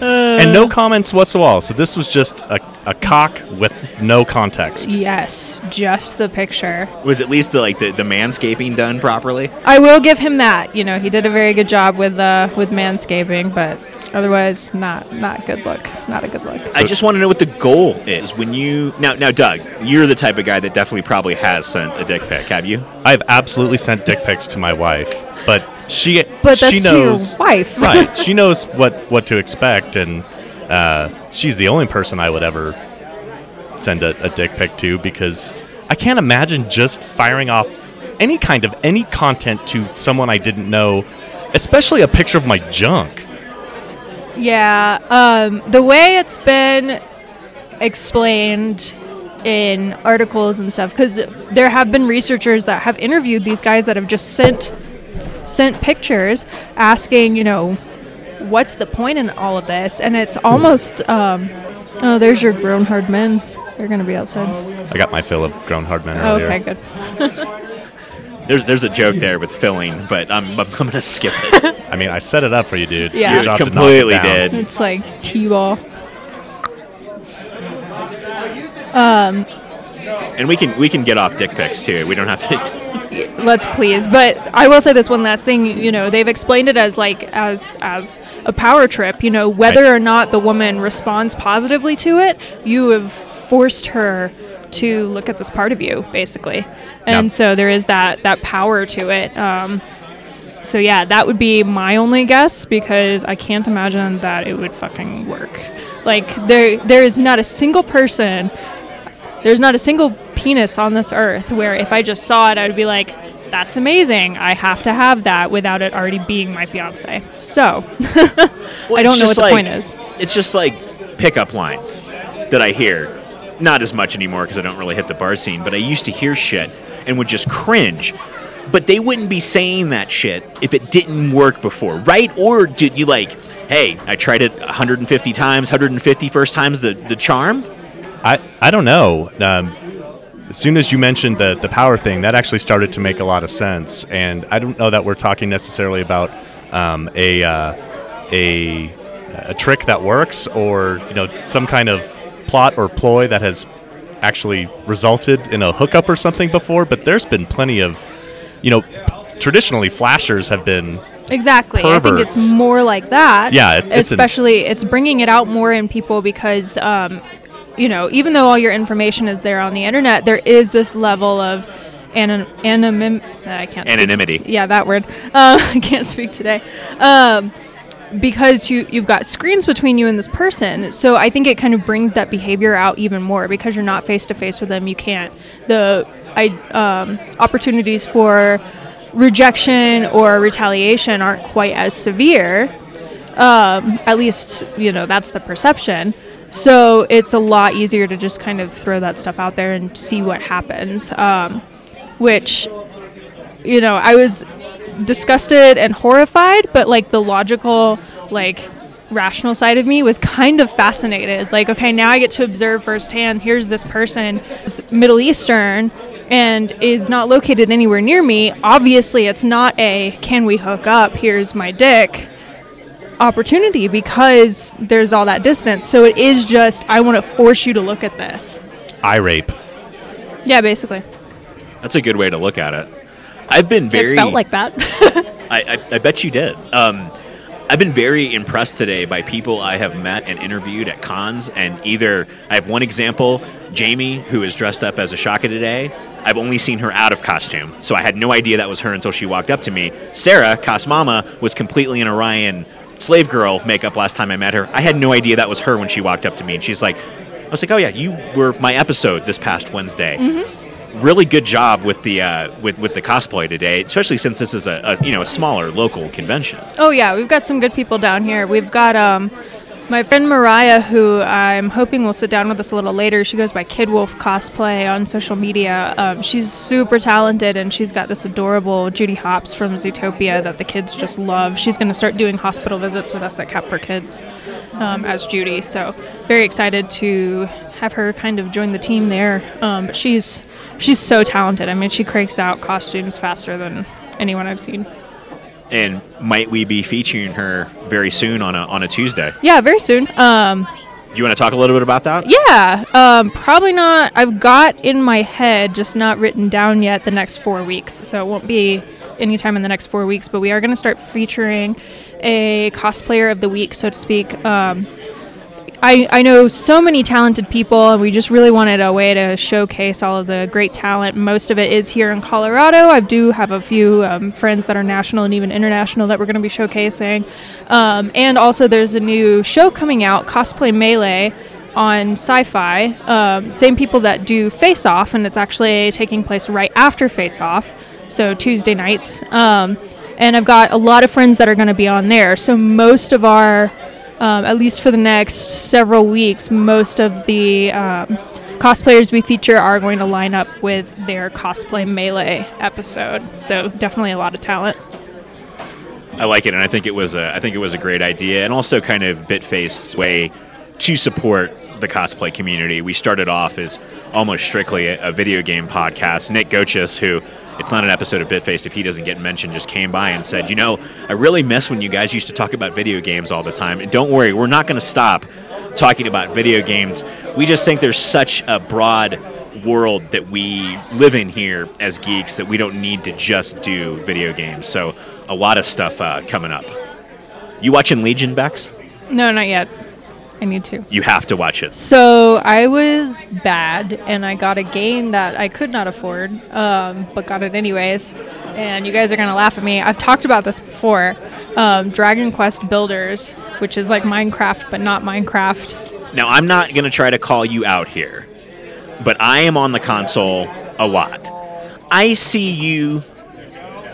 and no comments whatsoever. So this was just a, a cock with no context. yes, just the picture. Was at least the like the, the manscaping done properly? I will give him that. You know, he did a very good job with uh, with manscaping, but otherwise, not not good look. It's not a good look. I just want to know what the goal is when you now now Doug, you're the type of guy that definitely probably has sent a dick pic, have you? I've absolutely sent dick pics to my wife, but she But she that's to your knows wife. right. She knows what what to expect, and uh, she's the only person I would ever send a, a dick pic to because I can't imagine just firing off any kind of any content to someone I didn't know, especially a picture of my junk. Yeah, um, the way it's been explained in articles and stuff, because there have been researchers that have interviewed these guys that have just sent sent pictures asking, you know, what's the point in all of this? And it's almost, um, oh, there's your grown hard men. They're gonna be outside. I got my fill of grown hard men earlier. okay, good. There's there's a joke there with filling, but I'm I'm gonna skip it. I mean, I set it up for you, dude. Yeah. Your You job to knock it completely down. did. It's like T-ball. Um, and we can we can get off dick pics too. We don't have to. let's please but i will say this one last thing you know they've explained it as like as as a power trip you know whether Right. or not the woman responds positively to it you have forced her to look at this part of you basically and Yeah. so there is that that power to it um so yeah that would be my only guess because i can't imagine that it would fucking work like there there is not a single person there's not a single penis on this earth where if I just saw it, I would be like, that's amazing. I have to have that without it already being my fiance. So, Well, I don't know what the like- point is. It's just like pickup lines that I hear. Not as much anymore because I don't really hit the bar scene, but I used to hear shit and would just cringe. But they wouldn't be saying that shit if it didn't work before, right? Or did you like, hey, I tried it 150 times, 150 first times the, the charm? I, I don't know. Um, as soon as you mentioned the, the power thing, that actually started to make a lot of sense. And I don't know that we're talking necessarily about um, a, uh, a, a trick that works or you know some kind of plot or ploy that has actually resulted in a hookup or something before. But there's been plenty of, you know, traditionally flashers have been Exactly. I think it's more like that. Yeah, it's- it's an- especially it's bringing it out more in people because, um, you know, even though all your information is there on the internet, there is this level of anon- anonym. I can't. speak. Anonymity. Yeah, that word. Uh, I can't speak today. Um, because you you've got screens between you and this person so i think it kind of brings that behavior out even more. Because you're not face to face with them you can't. The I, um, opportunities for rejection or retaliation aren't quite as severe. Um, at least you know that's the perception. So it's a lot easier to just kind of throw that stuff out there and see what happens. Um, which you know i was disgusted and horrified but like the logical like rational side of me was kind of fascinated. Like okay now i get to observe firsthand here's this person is middle eastern and is not located anywhere near me. Obviously it's not a can we hook up? Here's my dick opportunity because there's all that distance. So it is just i want to force you to look at this. Eye rape. yeah basically. That's a good way to look at it. I've been very. it felt like that I, I, I bet you did. Um, I've been very impressed today by people I have met and interviewed at cons, and either I have one example, Jamie, who is dressed up as Ahsoka today. I've only seen her out of costume, so I had no idea that was her until she walked up to me. Sarah, Cosmama, was completely in Orion slave girl makeup last time I met her. I had no idea that was her when she walked up to me, and she's like, I was like, oh yeah, you were my episode this past Wednesday really good job with the uh, with with the cosplay today, especially since this is a, a you know a smaller local convention. Oh yeah, we've got some good people down here. We've got um my friend Mariah, who I'm hoping will sit down with us a little later. She goes by Kid Wolf Cosplay on social media. Um, she's super talented, and she's got this adorable Judy Hopps from Zootopia that the kids just love. She's going to start doing hospital visits with us at Cap for Kids um, as Judy. So very excited to have her kind of join the team there. Um, but she's she's so talented. I mean, she cranks out costumes faster than anyone I've seen. And might we be featuring her very soon on a on a Tuesday? Yeah, very soon. Um, Do you want to talk a little bit about that? yeah, um, probably not. I've got in my head, just not written down yet, the next four weeks. So it won't be anytime in the next four weeks. But we are going to start featuring a cosplayer of the week, so to speak. Um, I, I know so many talented people, and we just really wanted a way to showcase all of the great talent. Most of it is here in Colorado. I do have a few um, friends that are national and even international that we're going to be showcasing. Um, and also, there's a new show coming out, Cosplay Melee, on Syfy. Um, same people that do Face Off, and it's actually taking place right after Face Off, so Tuesday nights. Um, and I've got a lot of friends that are going to be on there. So most of our um, at least for the next several weeks, most of the um, cosplayers we feature are going to line up with their cosplay melee episode. So definitely a lot of talent. I like it, and I think it was a I think it was a great idea, and also kind of Bitface's way to support the cosplay community. We started off as almost strictly a, a video game podcast. Nick Gochis, who it's not an episode of Bitfaced if he doesn't get mentioned, just came by and said, You know, I really miss when you guys used to talk about video games all the time. And don't worry, we're not going to stop talking about video games. We just think there's such a broad world that we live in here as geeks that we don't need to just do video games. So, a lot of stuff uh, coming up. You watching Legion, Bex? No, not yet. I need to. You have to watch it. So I was bad, and I got a game that I could not afford, um, but got it anyways. And you guys are gonna laugh at me. I've talked about this before. Um, Dragon Quest Builders, which is like Minecraft but not Minecraft. Now, I'm not going to try to call you out here, but I am on the console a lot. I see you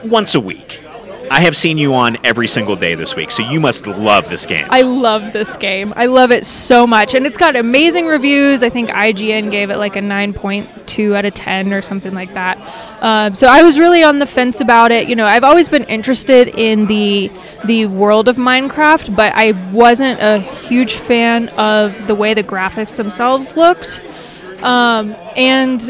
once a week. I have seen you on every single day this week, so you must love this game. I love this game. I love it so much, and it's got amazing reviews. I think IGN gave it like a 9.2 out of 10 or something like that. Um, so I was really on the fence about it. You know, I've always been interested in the the world of Minecraft, but I wasn't a huge fan of the way the graphics themselves looked. Um, and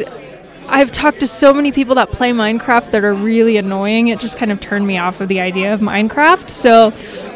I've talked to so many people that play Minecraft that are really annoying. It just kind of turned me off of the idea of Minecraft. So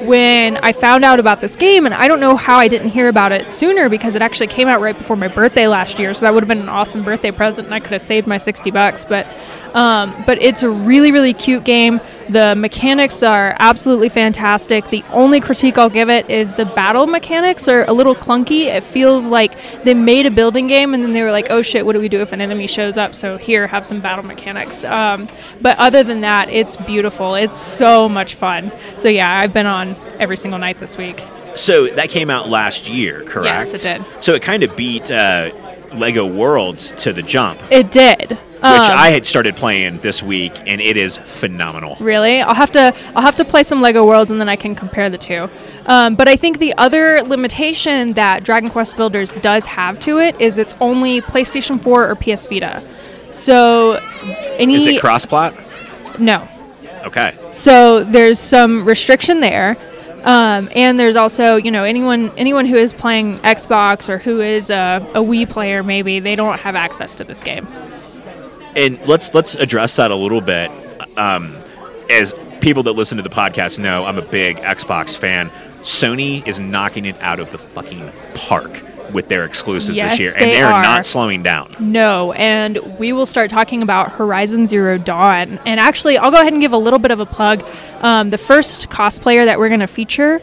when I found out about this game, and I don't know how I didn't hear about it sooner because it actually came out right before my birthday last year. So that would have been an awesome birthday present, and I could have saved my 60 bucks. But um, but it's a really, really cute game. The mechanics are absolutely fantastic. The only critique I'll give it is the battle mechanics are a little clunky. It feels like they made a building game and then they were like, oh shit, what do we do if an enemy shows up? So here, have some battle mechanics. Um, but other than that, it's beautiful. It's so much fun. So yeah, I've been on every single night this week. So that came out last year, correct? Yes, it did. So it kind of beat uh, Lego Worlds to the jump, It did. Um, I had started playing this week, and it is phenomenal. Really, I'll have to I'll have to play some Lego Worlds and then I can compare the two. Um, but I think the other limitation that Dragon Quest Builders does have to it is it's only PlayStation 4 or PS Vita. So any Is it cross-plot? no. Okay. So there's some restriction there. Um, and there's also, you know, anyone anyone who is playing Xbox or who is a, a Wii player, maybe they don't have access to this game. And let's let's address that a little bit. Um, as people that listen to the podcast know, I'm a big Xbox fan. Sony is knocking it out of the fucking park with their exclusives Yes, this year, they and they're are. not slowing down. No, and we will start talking about Horizon Zero Dawn. And actually, I'll go ahead and give a little bit of a plug. Um, the first cosplayer that we're going to feature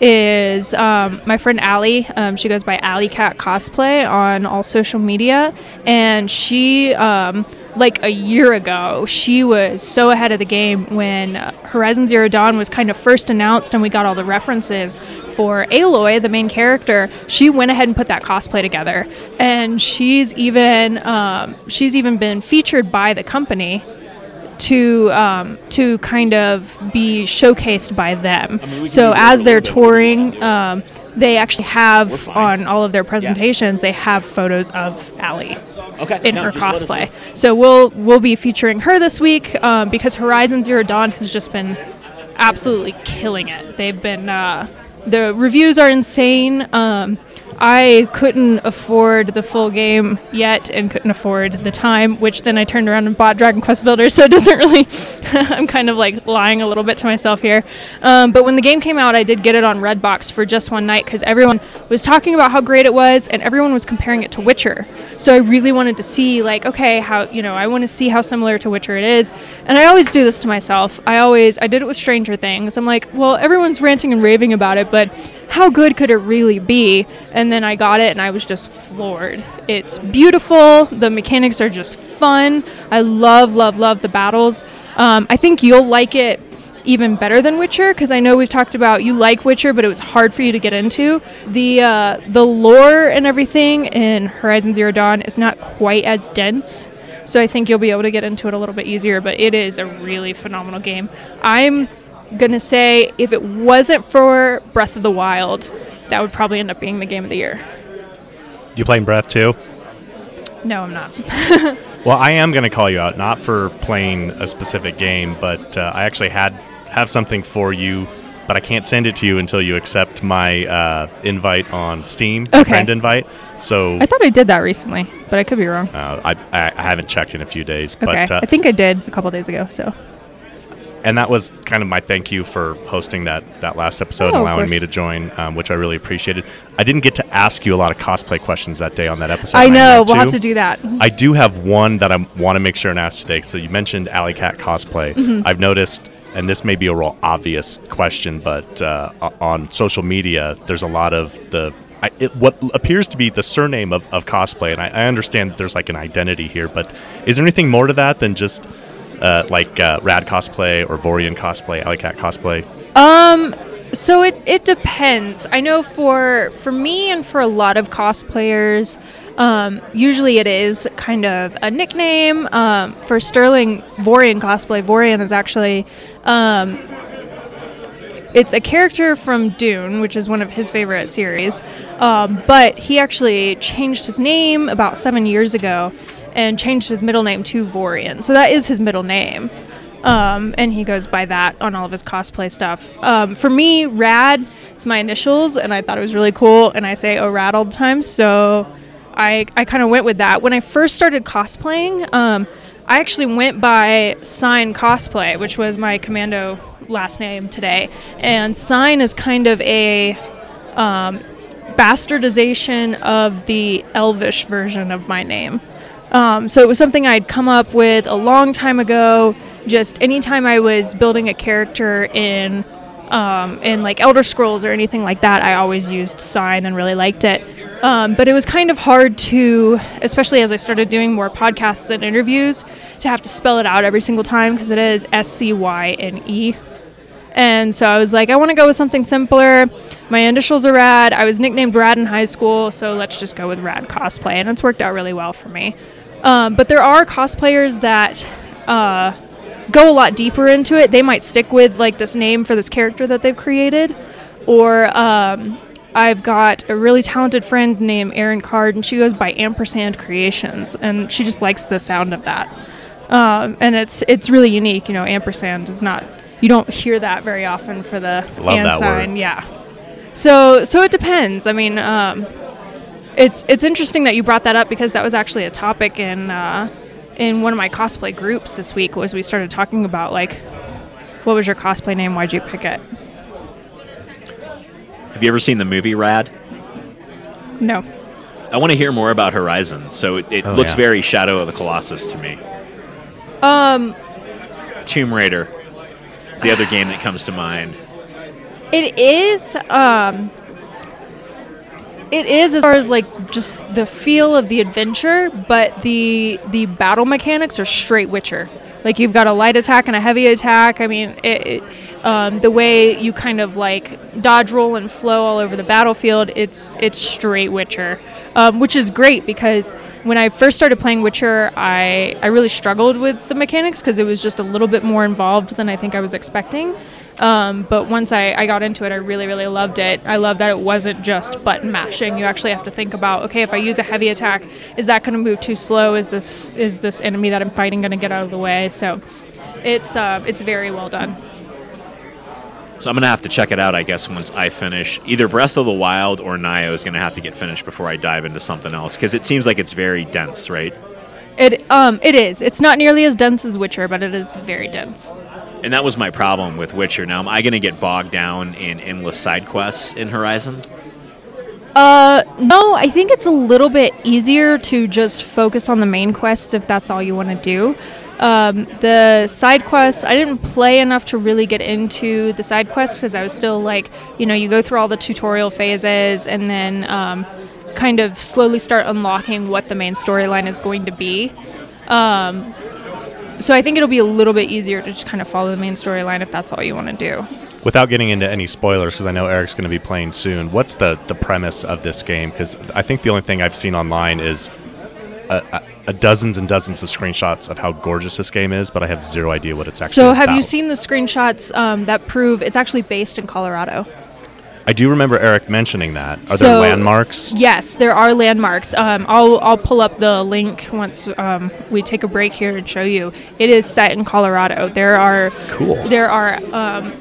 is um, my friend Allie. Um, she goes by Alley Cat Cosplay on all social media, and she. Um, like a year ago, she was so ahead of the game when Horizon Zero Dawn was kind of first announced and we got all the references for Aloy, the main character. She went ahead and put that cosplay together, and she's even um, she's even been featured by the company to um, to kind of be showcased by them. so as they're touring, um, they actually have on all of their presentations they have photos of Allie Okay. in her cosplay. So we'll we'll be featuring her this week um, because Horizon Zero Dawn has just been absolutely killing it. They've been uh, the reviews are insane. Um, I couldn't afford the full game yet and couldn't afford the time, which then I turned around and bought Dragon Quest Builder. So it doesn't really. I'm kind of like lying a little bit to myself here. Um, but when the game came out, I did get it on Redbox for just one night because everyone was talking about how great it was and everyone was comparing it to Witcher. So I really wanted to see, like, okay, how, you know, I want to see how similar to Witcher it is. And I always do this to myself. I always, I did it with Stranger Things. I'm like, well, everyone's ranting and raving about it, but how good could it really be? And then I got it and I was just floored. It's beautiful. The mechanics are just fun. I love, love, love the battles. Um, I think you'll like it even better than Witcher because I know we've talked about you like Witcher, but it was hard for you to get into. The uh, the lore and everything in Horizon Zero Dawn is not quite as dense, so I think you'll be able to get into it a little bit easier. But it is a really phenomenal game. I'm gonna say if it wasn't for Breath of the Wild, that would probably end up being the game of the year. You playing Breath too? No, I'm not. Well, I am going to call you out, not for playing a specific game, but uh, I actually had have something for you but I can't send it to you until you accept my uh, invite on Steam, Okay. friend invite. So I thought I did that recently, but I could be wrong. uh, I, I haven't checked in a few days, Okay, but uh, I think I did a couple days ago. So and that was kind of my thank you for hosting that that last episode, Oh, and allowing me to join, um, which I really appreciated. I didn't get to ask you a lot of cosplay questions that day on that episode. I know we'll have to do that. I do have one that I want to make sure and ask today. So you mentioned Alley Cat cosplay. Mm-hmm. I've noticed, and this may be a real obvious question, but uh, on social media, there's a lot of the I, it, what appears to be the surname of, of cosplay, and I, I understand that there's like an identity here, but is there anything more to that than just uh, like uh, Rad cosplay or Vorian cosplay, Alley Cat cosplay? Um, so it, it depends. I know for for me and for a lot of cosplayers, um, usually it is kind of a nickname. Um, for Sterling Vorian cosplay, Vorian is actually um, it's a character from Dune, which is one of his favorite series. Um, but he actually changed his name about seven years ago and changed his middle name to Vorian. So that is his middle name. Um, and he goes by that on all of his cosplay stuff. Um, for me, Rad, it's my initials, and I thought it was really cool. And I say, oh, Rad all the time. So I, I kind of went with that. When I first started cosplaying, um, I actually went by Scyne Cosplay, which was my commando last name today. And Sign is kind of a um, bastardization of the Elvish version of my name. Um, so it was something I'd come up with a long time ago. Just anytime I was building a character in um, in like Elder Scrolls or anything like that, I always used Scyne and really liked it. Um, but it was kind of hard to, especially as I started doing more podcasts and interviews, to have to spell it out every single time because it is S C Y N E. And so I was like, I want to go with something simpler. My initials are Rad. I was nicknamed Rad in high school, so let's just go with Rad cosplay. And it's worked out really well for me. Um, but there are cosplayers that uh, go a lot deeper into it. They might stick with like this name for this character that they've created. Or um, I've got a really talented friend named Erin Card, and she goes by Ampersand Creations, and she just likes the sound of that. Um, and it's it's really unique. You know, ampersand is not you don't hear that very often for the Love and sign. word. Yeah. So so it depends. I mean, um, it's it's interesting that you brought that up because that was actually a topic in uh, in one of my cosplay groups this week. Was we started talking about like, what was your cosplay name? Why'd you pick it? Have you ever seen the movie Rad? No. I want to hear more about Horizon. So it, it Oh, looks yeah. very Shadow of the Colossus to me. Um, Tomb Raider is the other game that comes to mind. It is um it is as far as like just the feel of the adventure, but the the battle mechanics are straight Witcher. Like you've got a light attack and a heavy attack. I mean, it, it, um, the way you kind of like dodge, roll, and flow all over the battlefield, it's it's straight Witcher, um, which is great because when I first started playing Witcher, I I really struggled with the mechanics because it was just a little bit more involved than I think I was expecting. Um, but once I, I got into it, I really, really loved it. I love that it wasn't just button mashing. You actually have to think about, okay, if I use a heavy attack, is that going to move too slow? Is this is this enemy that I'm fighting going to get out of the way? So, it's uh, it's very well done. So I'm gonna have to check it out, I guess, once I finish. Either Breath of the Wild or Nioh is gonna have to get finished before I dive into something else because it seems like it's very dense, right? It um it is. It's not nearly as dense as Witcher, but it is very dense. And that was my problem with Witcher. Now, am I gonna get bogged down in endless side quests in Horizon? Uh, no, I think it's a little bit easier to just focus on the main quest if that's all you want to do. Um, the side quests, I didn't play enough to really get into the side quests because I was still like, you know, you go through all the tutorial phases and then um, kind of slowly start unlocking what the main storyline is going to be. Um, so I think it'll be a little bit easier to just kind of follow the main storyline if that's all you want to do. Without getting into any spoilers, because I know Eric's going to be playing soon, what's the, the premise of this game? Because I think the only thing I've seen online is a, a, a dozens and dozens of screenshots of how gorgeous this game is, but I have zero idea what it's actually So, have you seen the screenshots um, that prove it's actually based in Colorado? I do remember Eric mentioning that. Are So- there landmarks? Yes, there are landmarks. Um, I'll I'll pull up the link once um, we take a break here and show you. It is set in Colorado. There are Cool. There are um,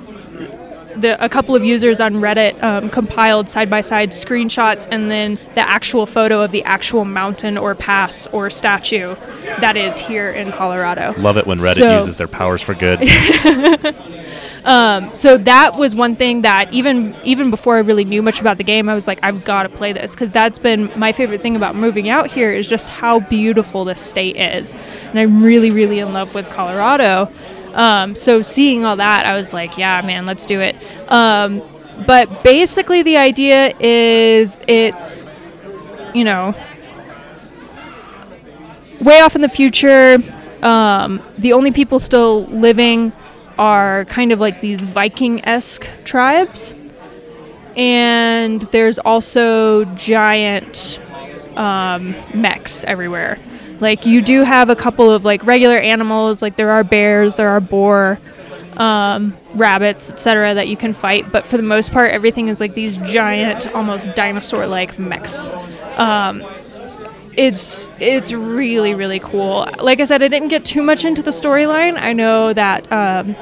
the, a couple of users on Reddit um, compiled side by side screenshots and then the actual photo of the actual mountain or pass or statue that is here in Colorado. Love it when Reddit So- uses their powers for good. so that was one thing that even even before I really knew much about the game, I was like, I've got to play this because that's been my favorite thing about moving out here is just how beautiful this state is, and I'm really really in love with Colorado. Um, so seeing all that, I was like, yeah, man, let's do it. Um, but basically, the idea is it's you know way off in the future. Um, the only people still living are kind of like these Viking esque tribes. And there's also giant um, mechs everywhere. Like, you do have a couple of like regular animals, like there are bears, there are boar, um, rabbits, etc., that you can fight. But for the most part, everything is like these giant, almost dinosaur like mechs it's it's really really cool. Like I said, I didn't get too much into the storyline. I know that um,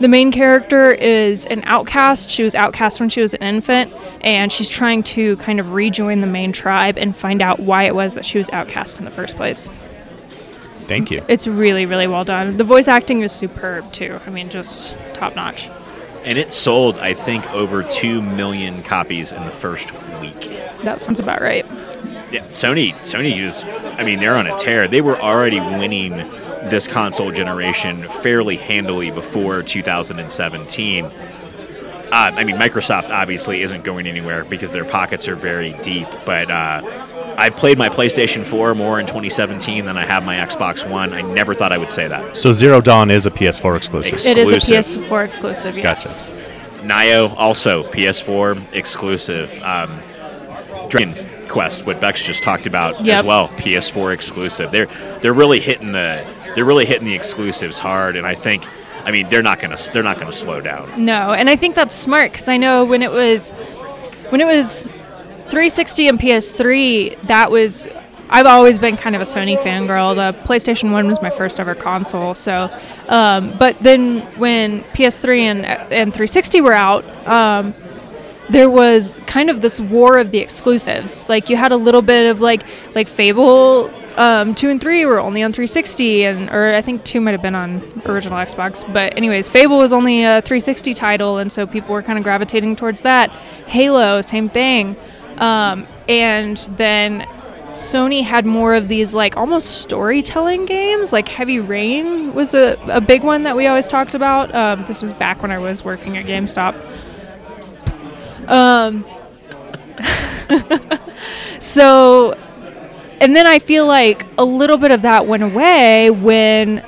the main character is an outcast. She was outcast when she was an infant, and she's trying to kind of rejoin the main tribe and find out why it was that she was outcast in the first place. Thank you. It's really really well done. The voice acting is superb too. I mean, just top notch. And it sold, I think, over 2 million copies in the first week. That sounds about right. Yeah, Sony, Sony is, I mean, they're on a tear. They were already winning this console generation fairly handily before 2017. Uh, I mean, Microsoft obviously isn't going anywhere because their pockets are very deep. But uh, I've played my PlayStation 4 more in 2017 than I have my Xbox One. I never thought I would say that. So Zero Dawn is a PS4 exclusive. Ex- It is a PS4 exclusive. Yes. Gotcha. Nioh also PS4 exclusive. Um, Dragon Quest, what Bex just talked about as well, PS4 exclusive. They're they're really hitting the they're really hitting the exclusives hard, and I think, I mean, they're not gonna they're not gonna slow down. No, and I think that's smart because I know when it was when it was 360 and PS3, that was I've always been kind of a Sony fangirl. The PlayStation One was my first ever console, so um, but then when PS3 and and 360 were out. Um, there was kind of this war of the exclusives. Like you had a little bit of like like Fable um, two and three were only on 360, and or I think two might have been on original Xbox. But anyways, Fable was only a 360 title, and so people were kind of gravitating towards that. Halo, same thing. Um, and then Sony had more of these like almost storytelling games. Like Heavy Rain was a, a big one that we always talked about. Um, this was back when I was working at GameStop. Um, so, and then I feel like a little bit of that went away when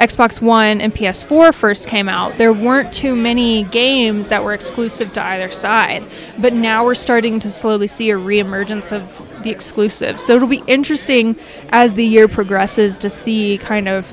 Xbox One and PS4 first came out. There weren't too many games that were exclusive to either side, but now we're starting to slowly see a reemergence of the exclusives. So it'll be interesting as the year progresses to see kind of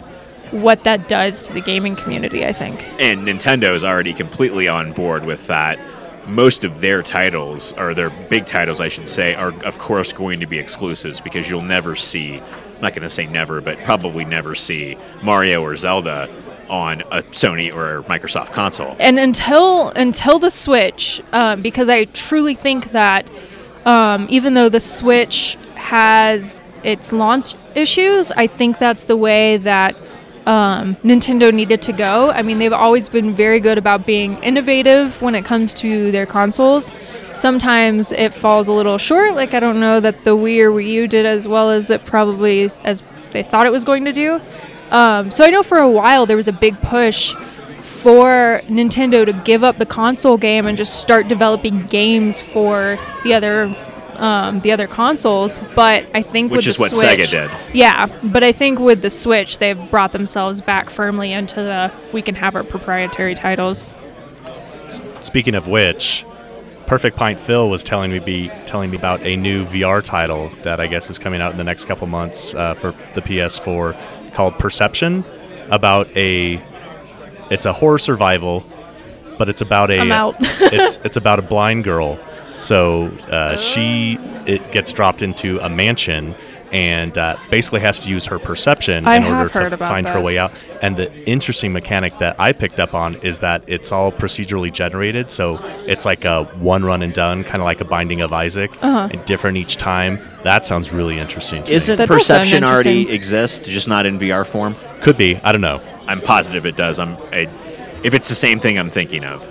what that does to the gaming community, I think. And Nintendo's already completely on board with that. Most of their titles, or their big titles, I should say, are of course going to be exclusives because you'll never see, I'm not going to say never, but probably never see Mario or Zelda on a Sony or Microsoft console. and until until the switch um, because i truly think that um, even though the switch has its launch issues i think that's the way that um, nintendo needed to go. I mean they've always been very good about being innovative when it comes to their consoles. Sometimes it falls a little short like i don't know that the wii or wii u did as well as it probably as they thought it was going to do. Um, so i know for a while there was a big push for Nintendo to give up the console game and just start developing games for the other um, the other consoles. But I think Which with is the what Switch, Sega did. Yeah, but I think with the Switch, they've brought themselves back firmly into the we can have our proprietary titles. Speaking of which, Perfect Pint Phil was telling me be telling me about a new VR title that I guess is coming out in the next couple months uh, for the PS4 called Perception. About a, it's a horror survival, but it's about a I'm out. it's it's about a blind girl. So uh, she it gets dropped into a mansion and uh, basically has to use her perception I in order to about find her way out. And the interesting mechanic that I picked up on is that it's all procedurally generated, so it's like a one run and done, kind of like a Binding of Isaac, Uh-huh. and different each time. That sounds really interesting to Isn't me. That does perception already interesting. exist, just not in VR form? Could be. I don't know. I'm positive it does. I'm I, if it's the same thing I'm thinking of.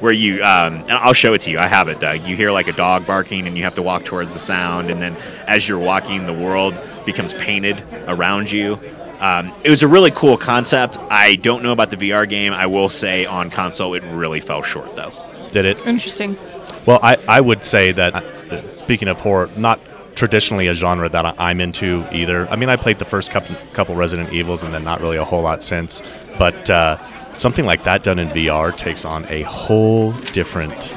Where you, um, and I'll show it to you. I have it, Doug. You hear like a dog barking, and you have to walk towards the sound, and then as you're walking, the world becomes painted around you. Um, it was a really cool concept. I don't know about the VR game. I will say on console, it really fell short, though. Did it? Interesting. Well, I, I would say that, uh, speaking of horror, not traditionally a genre that I- I'm into either. I mean, I played the first couple, couple Resident Evils and then not really a whole lot since. But uh, something like that done in VR takes on a whole different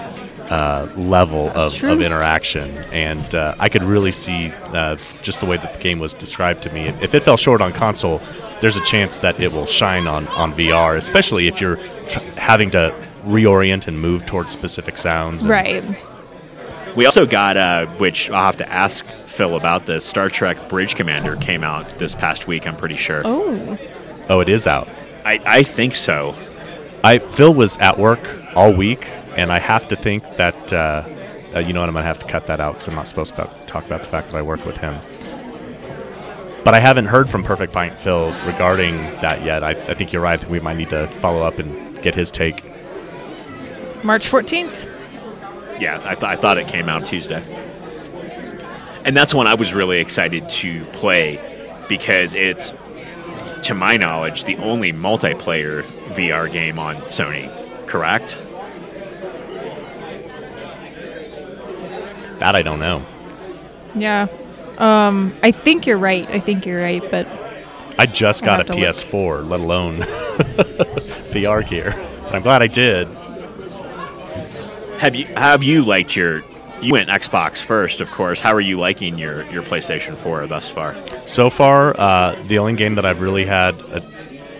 uh, level of, of interaction. And uh, I could really see uh, just the way that the game was described to me. If it fell short on console, there's a chance that it will shine on, on VR, especially if you're tr- having to reorient and move towards specific sounds. and- Right. We also got, uh, which I'll have to ask Phil about this. Star Trek Bridge Commander came out this past week. I'm pretty sure. Oh. Oh, it is out. I, I think so. I Phil was at work all week, and I have to think that uh, uh, you know what I'm gonna have to cut that out because I'm not supposed to talk about the fact that I work with him. But I haven't heard from Perfect Pint Phil regarding that yet. I, I think you're right. I think we might need to follow up and get his take. March 14th. Yeah, I, th- I thought it came out Tuesday. And that's one I was really excited to play because it's, to my knowledge, the only multiplayer VR game on Sony, correct? That I don't know. Yeah. Um, I think you're right. I think you're right, but I just got a have to look. PS4, let alone VR gear. But I'm glad I did. Have you have you liked your? You went Xbox first, of course. How are you liking your your PlayStation 4 thus far? So far, uh, the only game that I've really had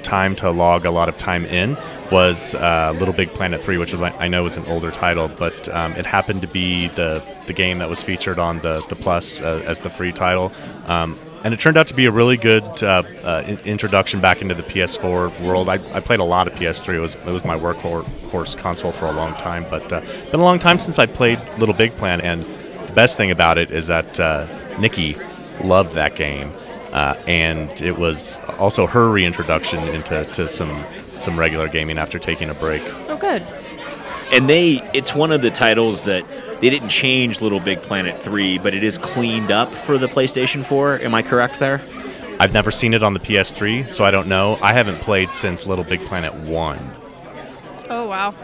time to log a lot of time in was uh, Little Big Planet 3, which was I I know is an older title, but um, it happened to be the the game that was featured on the the Plus uh, as the free title. Um, and it turned out to be a really good uh, uh, introduction back into the PS4 world. I, I played a lot of PS3. It was it was my workhorse console for a long time, but uh, been a long time since I played Little Big Planet. And the best thing about it is that uh, Nikki loved that game, uh, and it was also her reintroduction into to some some regular gaming after taking a break. oh, good. And they, it's one of the titles that they didn't change Little Big Planet 3, but it is cleaned up for the PlayStation 4. Am I correct there? I've never seen it on the PS3, so I don't know. I haven't played since Little Big Planet One. Oh, wow.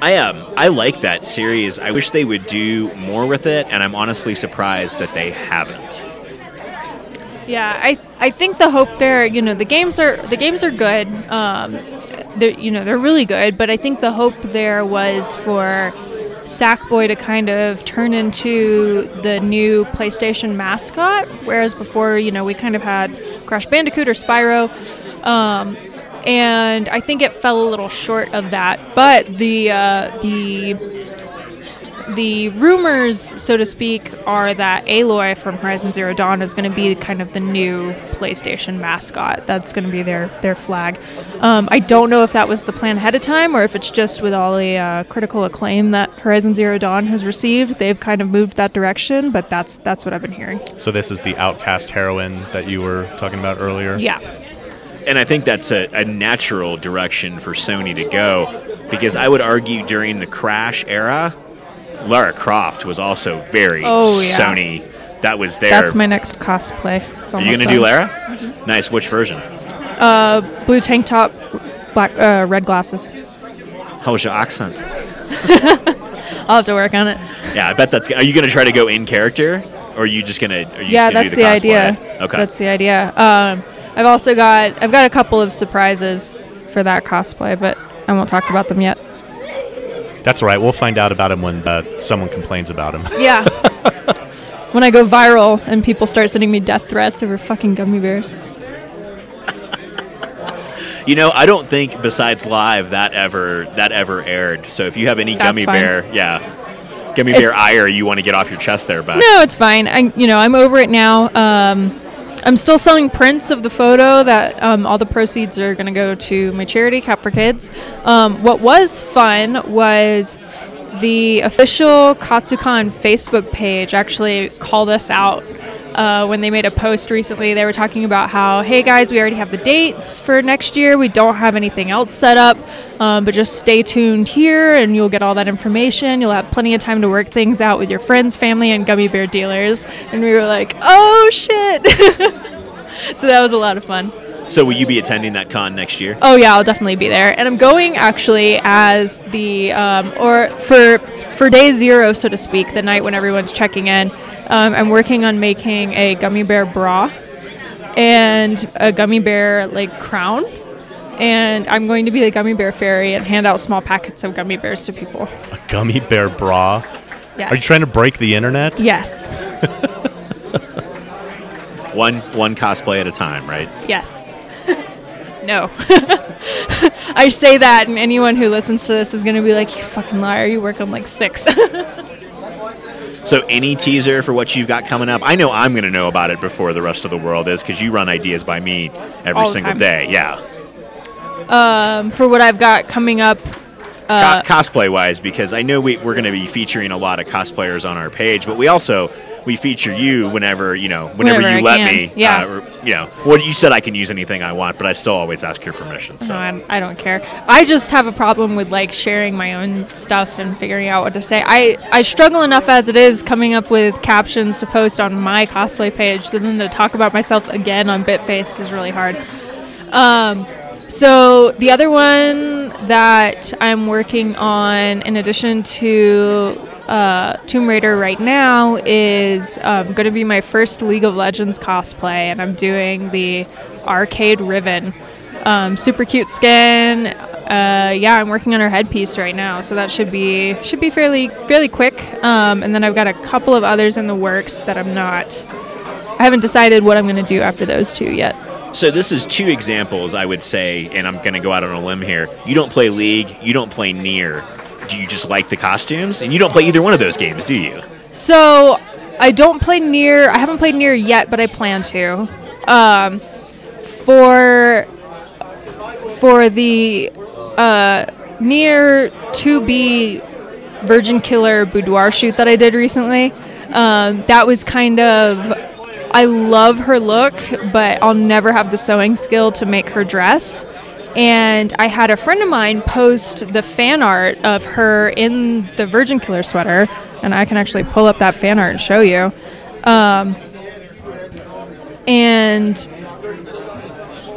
I um I like that series. I wish they would do more with it, and I'm honestly surprised that they haven't. Yeah, I I think the hope there, you know, the games are the games are good. Um, they're you know they're really good, but I think the hope there was for Sackboy to kind of turn into the new PlayStation mascot, whereas before, you know, we kind of had Crash Bandicoot or Spyro. Um, and I think it fell a little short of that, but the uh, the the rumors, so to speak, are that Aloy from Horizon Zero Dawn is going to be kind of the new PlayStation mascot. That's going to be their their flag. Um, I don't know if that was the plan ahead of time or if it's just with all the uh, critical acclaim that Horizon Zero Dawn has received, they've kind of moved that direction. But that's that's what I've been hearing. So this is the outcast heroine that you were talking about earlier. Yeah, And I think that's a, a natural direction for Sony to go because I would argue during the Crash era, Lara Croft was also very Oh, yeah. Sony. That was there. that's my next cosplay. It's Are you going to do done. Mm-hmm. Lara? Nice. Which version? Blue tank top, black uh, red glasses. How was your accent? I'll have to work on it. Yeah, I bet that's. Are you going to try to go in character, or are you just going to? Are you yeah, just that's gonna the, do the, idea. Okay. That's the idea. Um, I've also got I've got a couple of surprises for that cosplay, but I won't talk about them yet. That's all right. We'll find out about him when uh, someone complains about him. Yeah. when I go viral and people start sending me death threats over fucking gummy bears. You know, I don't think besides live that ever that ever aired. So if you have any That's gummy fine. bear, yeah, Gummy bear It's- ire you want to get off your chest there, but No, it's fine. I, you know, I'm over it now. Um, I'm still selling prints of the photo. That um, all the proceeds are going to go to my charity, Cap for Kids. Um, what was fun was the official Katsucon Facebook page actually called us out. Uh, when they made a post recently, they were talking about how, hey guys, we already have the dates for next year. We don't have anything else set up, um, but just stay tuned here and you'll get all that information. You'll have plenty of time to work things out with your friends, family, and gummy bear dealers. And we were like, oh shit. so that was a lot of fun. So will you be attending that con next year? Oh yeah, I'll definitely be there, and I'm going actually as the um, or for for day zero, so to speak, the night when everyone's checking in. Um, I'm working on making a gummy bear bra and a gummy bear like crown, and I'm going to be the gummy bear fairy and hand out small packets of gummy bears to people. A gummy bear bra. Yes. Are you trying to break the internet? Yes. One one cosplay at a time, right? Yes. no. I say that, and anyone who listens to this is going to be like, "You fucking liar! You work on like six. So any teaser for what you've got coming up? I know I'm going to know about it before the rest of the world is because you run ideas by me every single time. day. Yeah, um, for what I've got coming up. Uh, Co- cosplay wise, because I know we, we're going to be featuring a lot of cosplayers on our page, but we also we feature you whenever you know whenever, Whenever you I let can, me. yeah. Uh, or, you know, well, you said I can use anything I want, but I still always ask your permission. So No, I, I don't care. I just have a problem with like sharing my own stuff and figuring out what to say. I, I struggle enough as it is coming up with captions to post on my cosplay page. So then to talk about myself again on Bitfaced is really hard. Um, so the other one that I'm working on, in addition to uh, Tomb Raider right now, is um, going to be my first League of Legends cosplay, and I'm doing the Arcade Riven. Um, super cute skin. Uh, yeah, I'm working on her headpiece right now, so that should be should be fairly fairly quick. Um, and then I've got a couple of others in the works that I'm not. I haven't decided what I'm going to do after those two yet. So this is two examples, I would say, and I'm going to go out on a limb here. You don't play League, you don't play NieR. Do you just like the costumes? And you don't play either one of those games, do you? So I don't play NieR. I haven't played NieR yet, but I plan to. Um, for for the uh, NieR 2B Virgin Killer boudoir shoot that I did recently, um, that was kind of. I love her look, but I'll never have the sewing skill to make her dress. And I had a friend of mine post the fan art of her in the Virgin Killer sweater, and I can actually pull up that fan art and show you. Um, and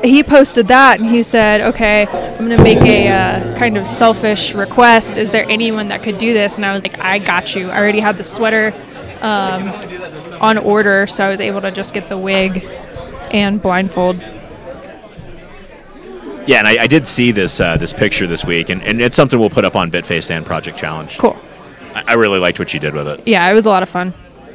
he posted that, and he said, "Okay, I'm gonna make a uh, kind of selfish request. Is there anyone that could do this?" And I was like, "I got you. I already had the sweater um, on order, so I was able to just get the wig and blindfold." Yeah, and I, I did see this uh, this picture this week, and, and it's something we'll put up on Bitface and Project Challenge. Cool. I, I really liked what you did with it. Yeah, it was a lot of fun.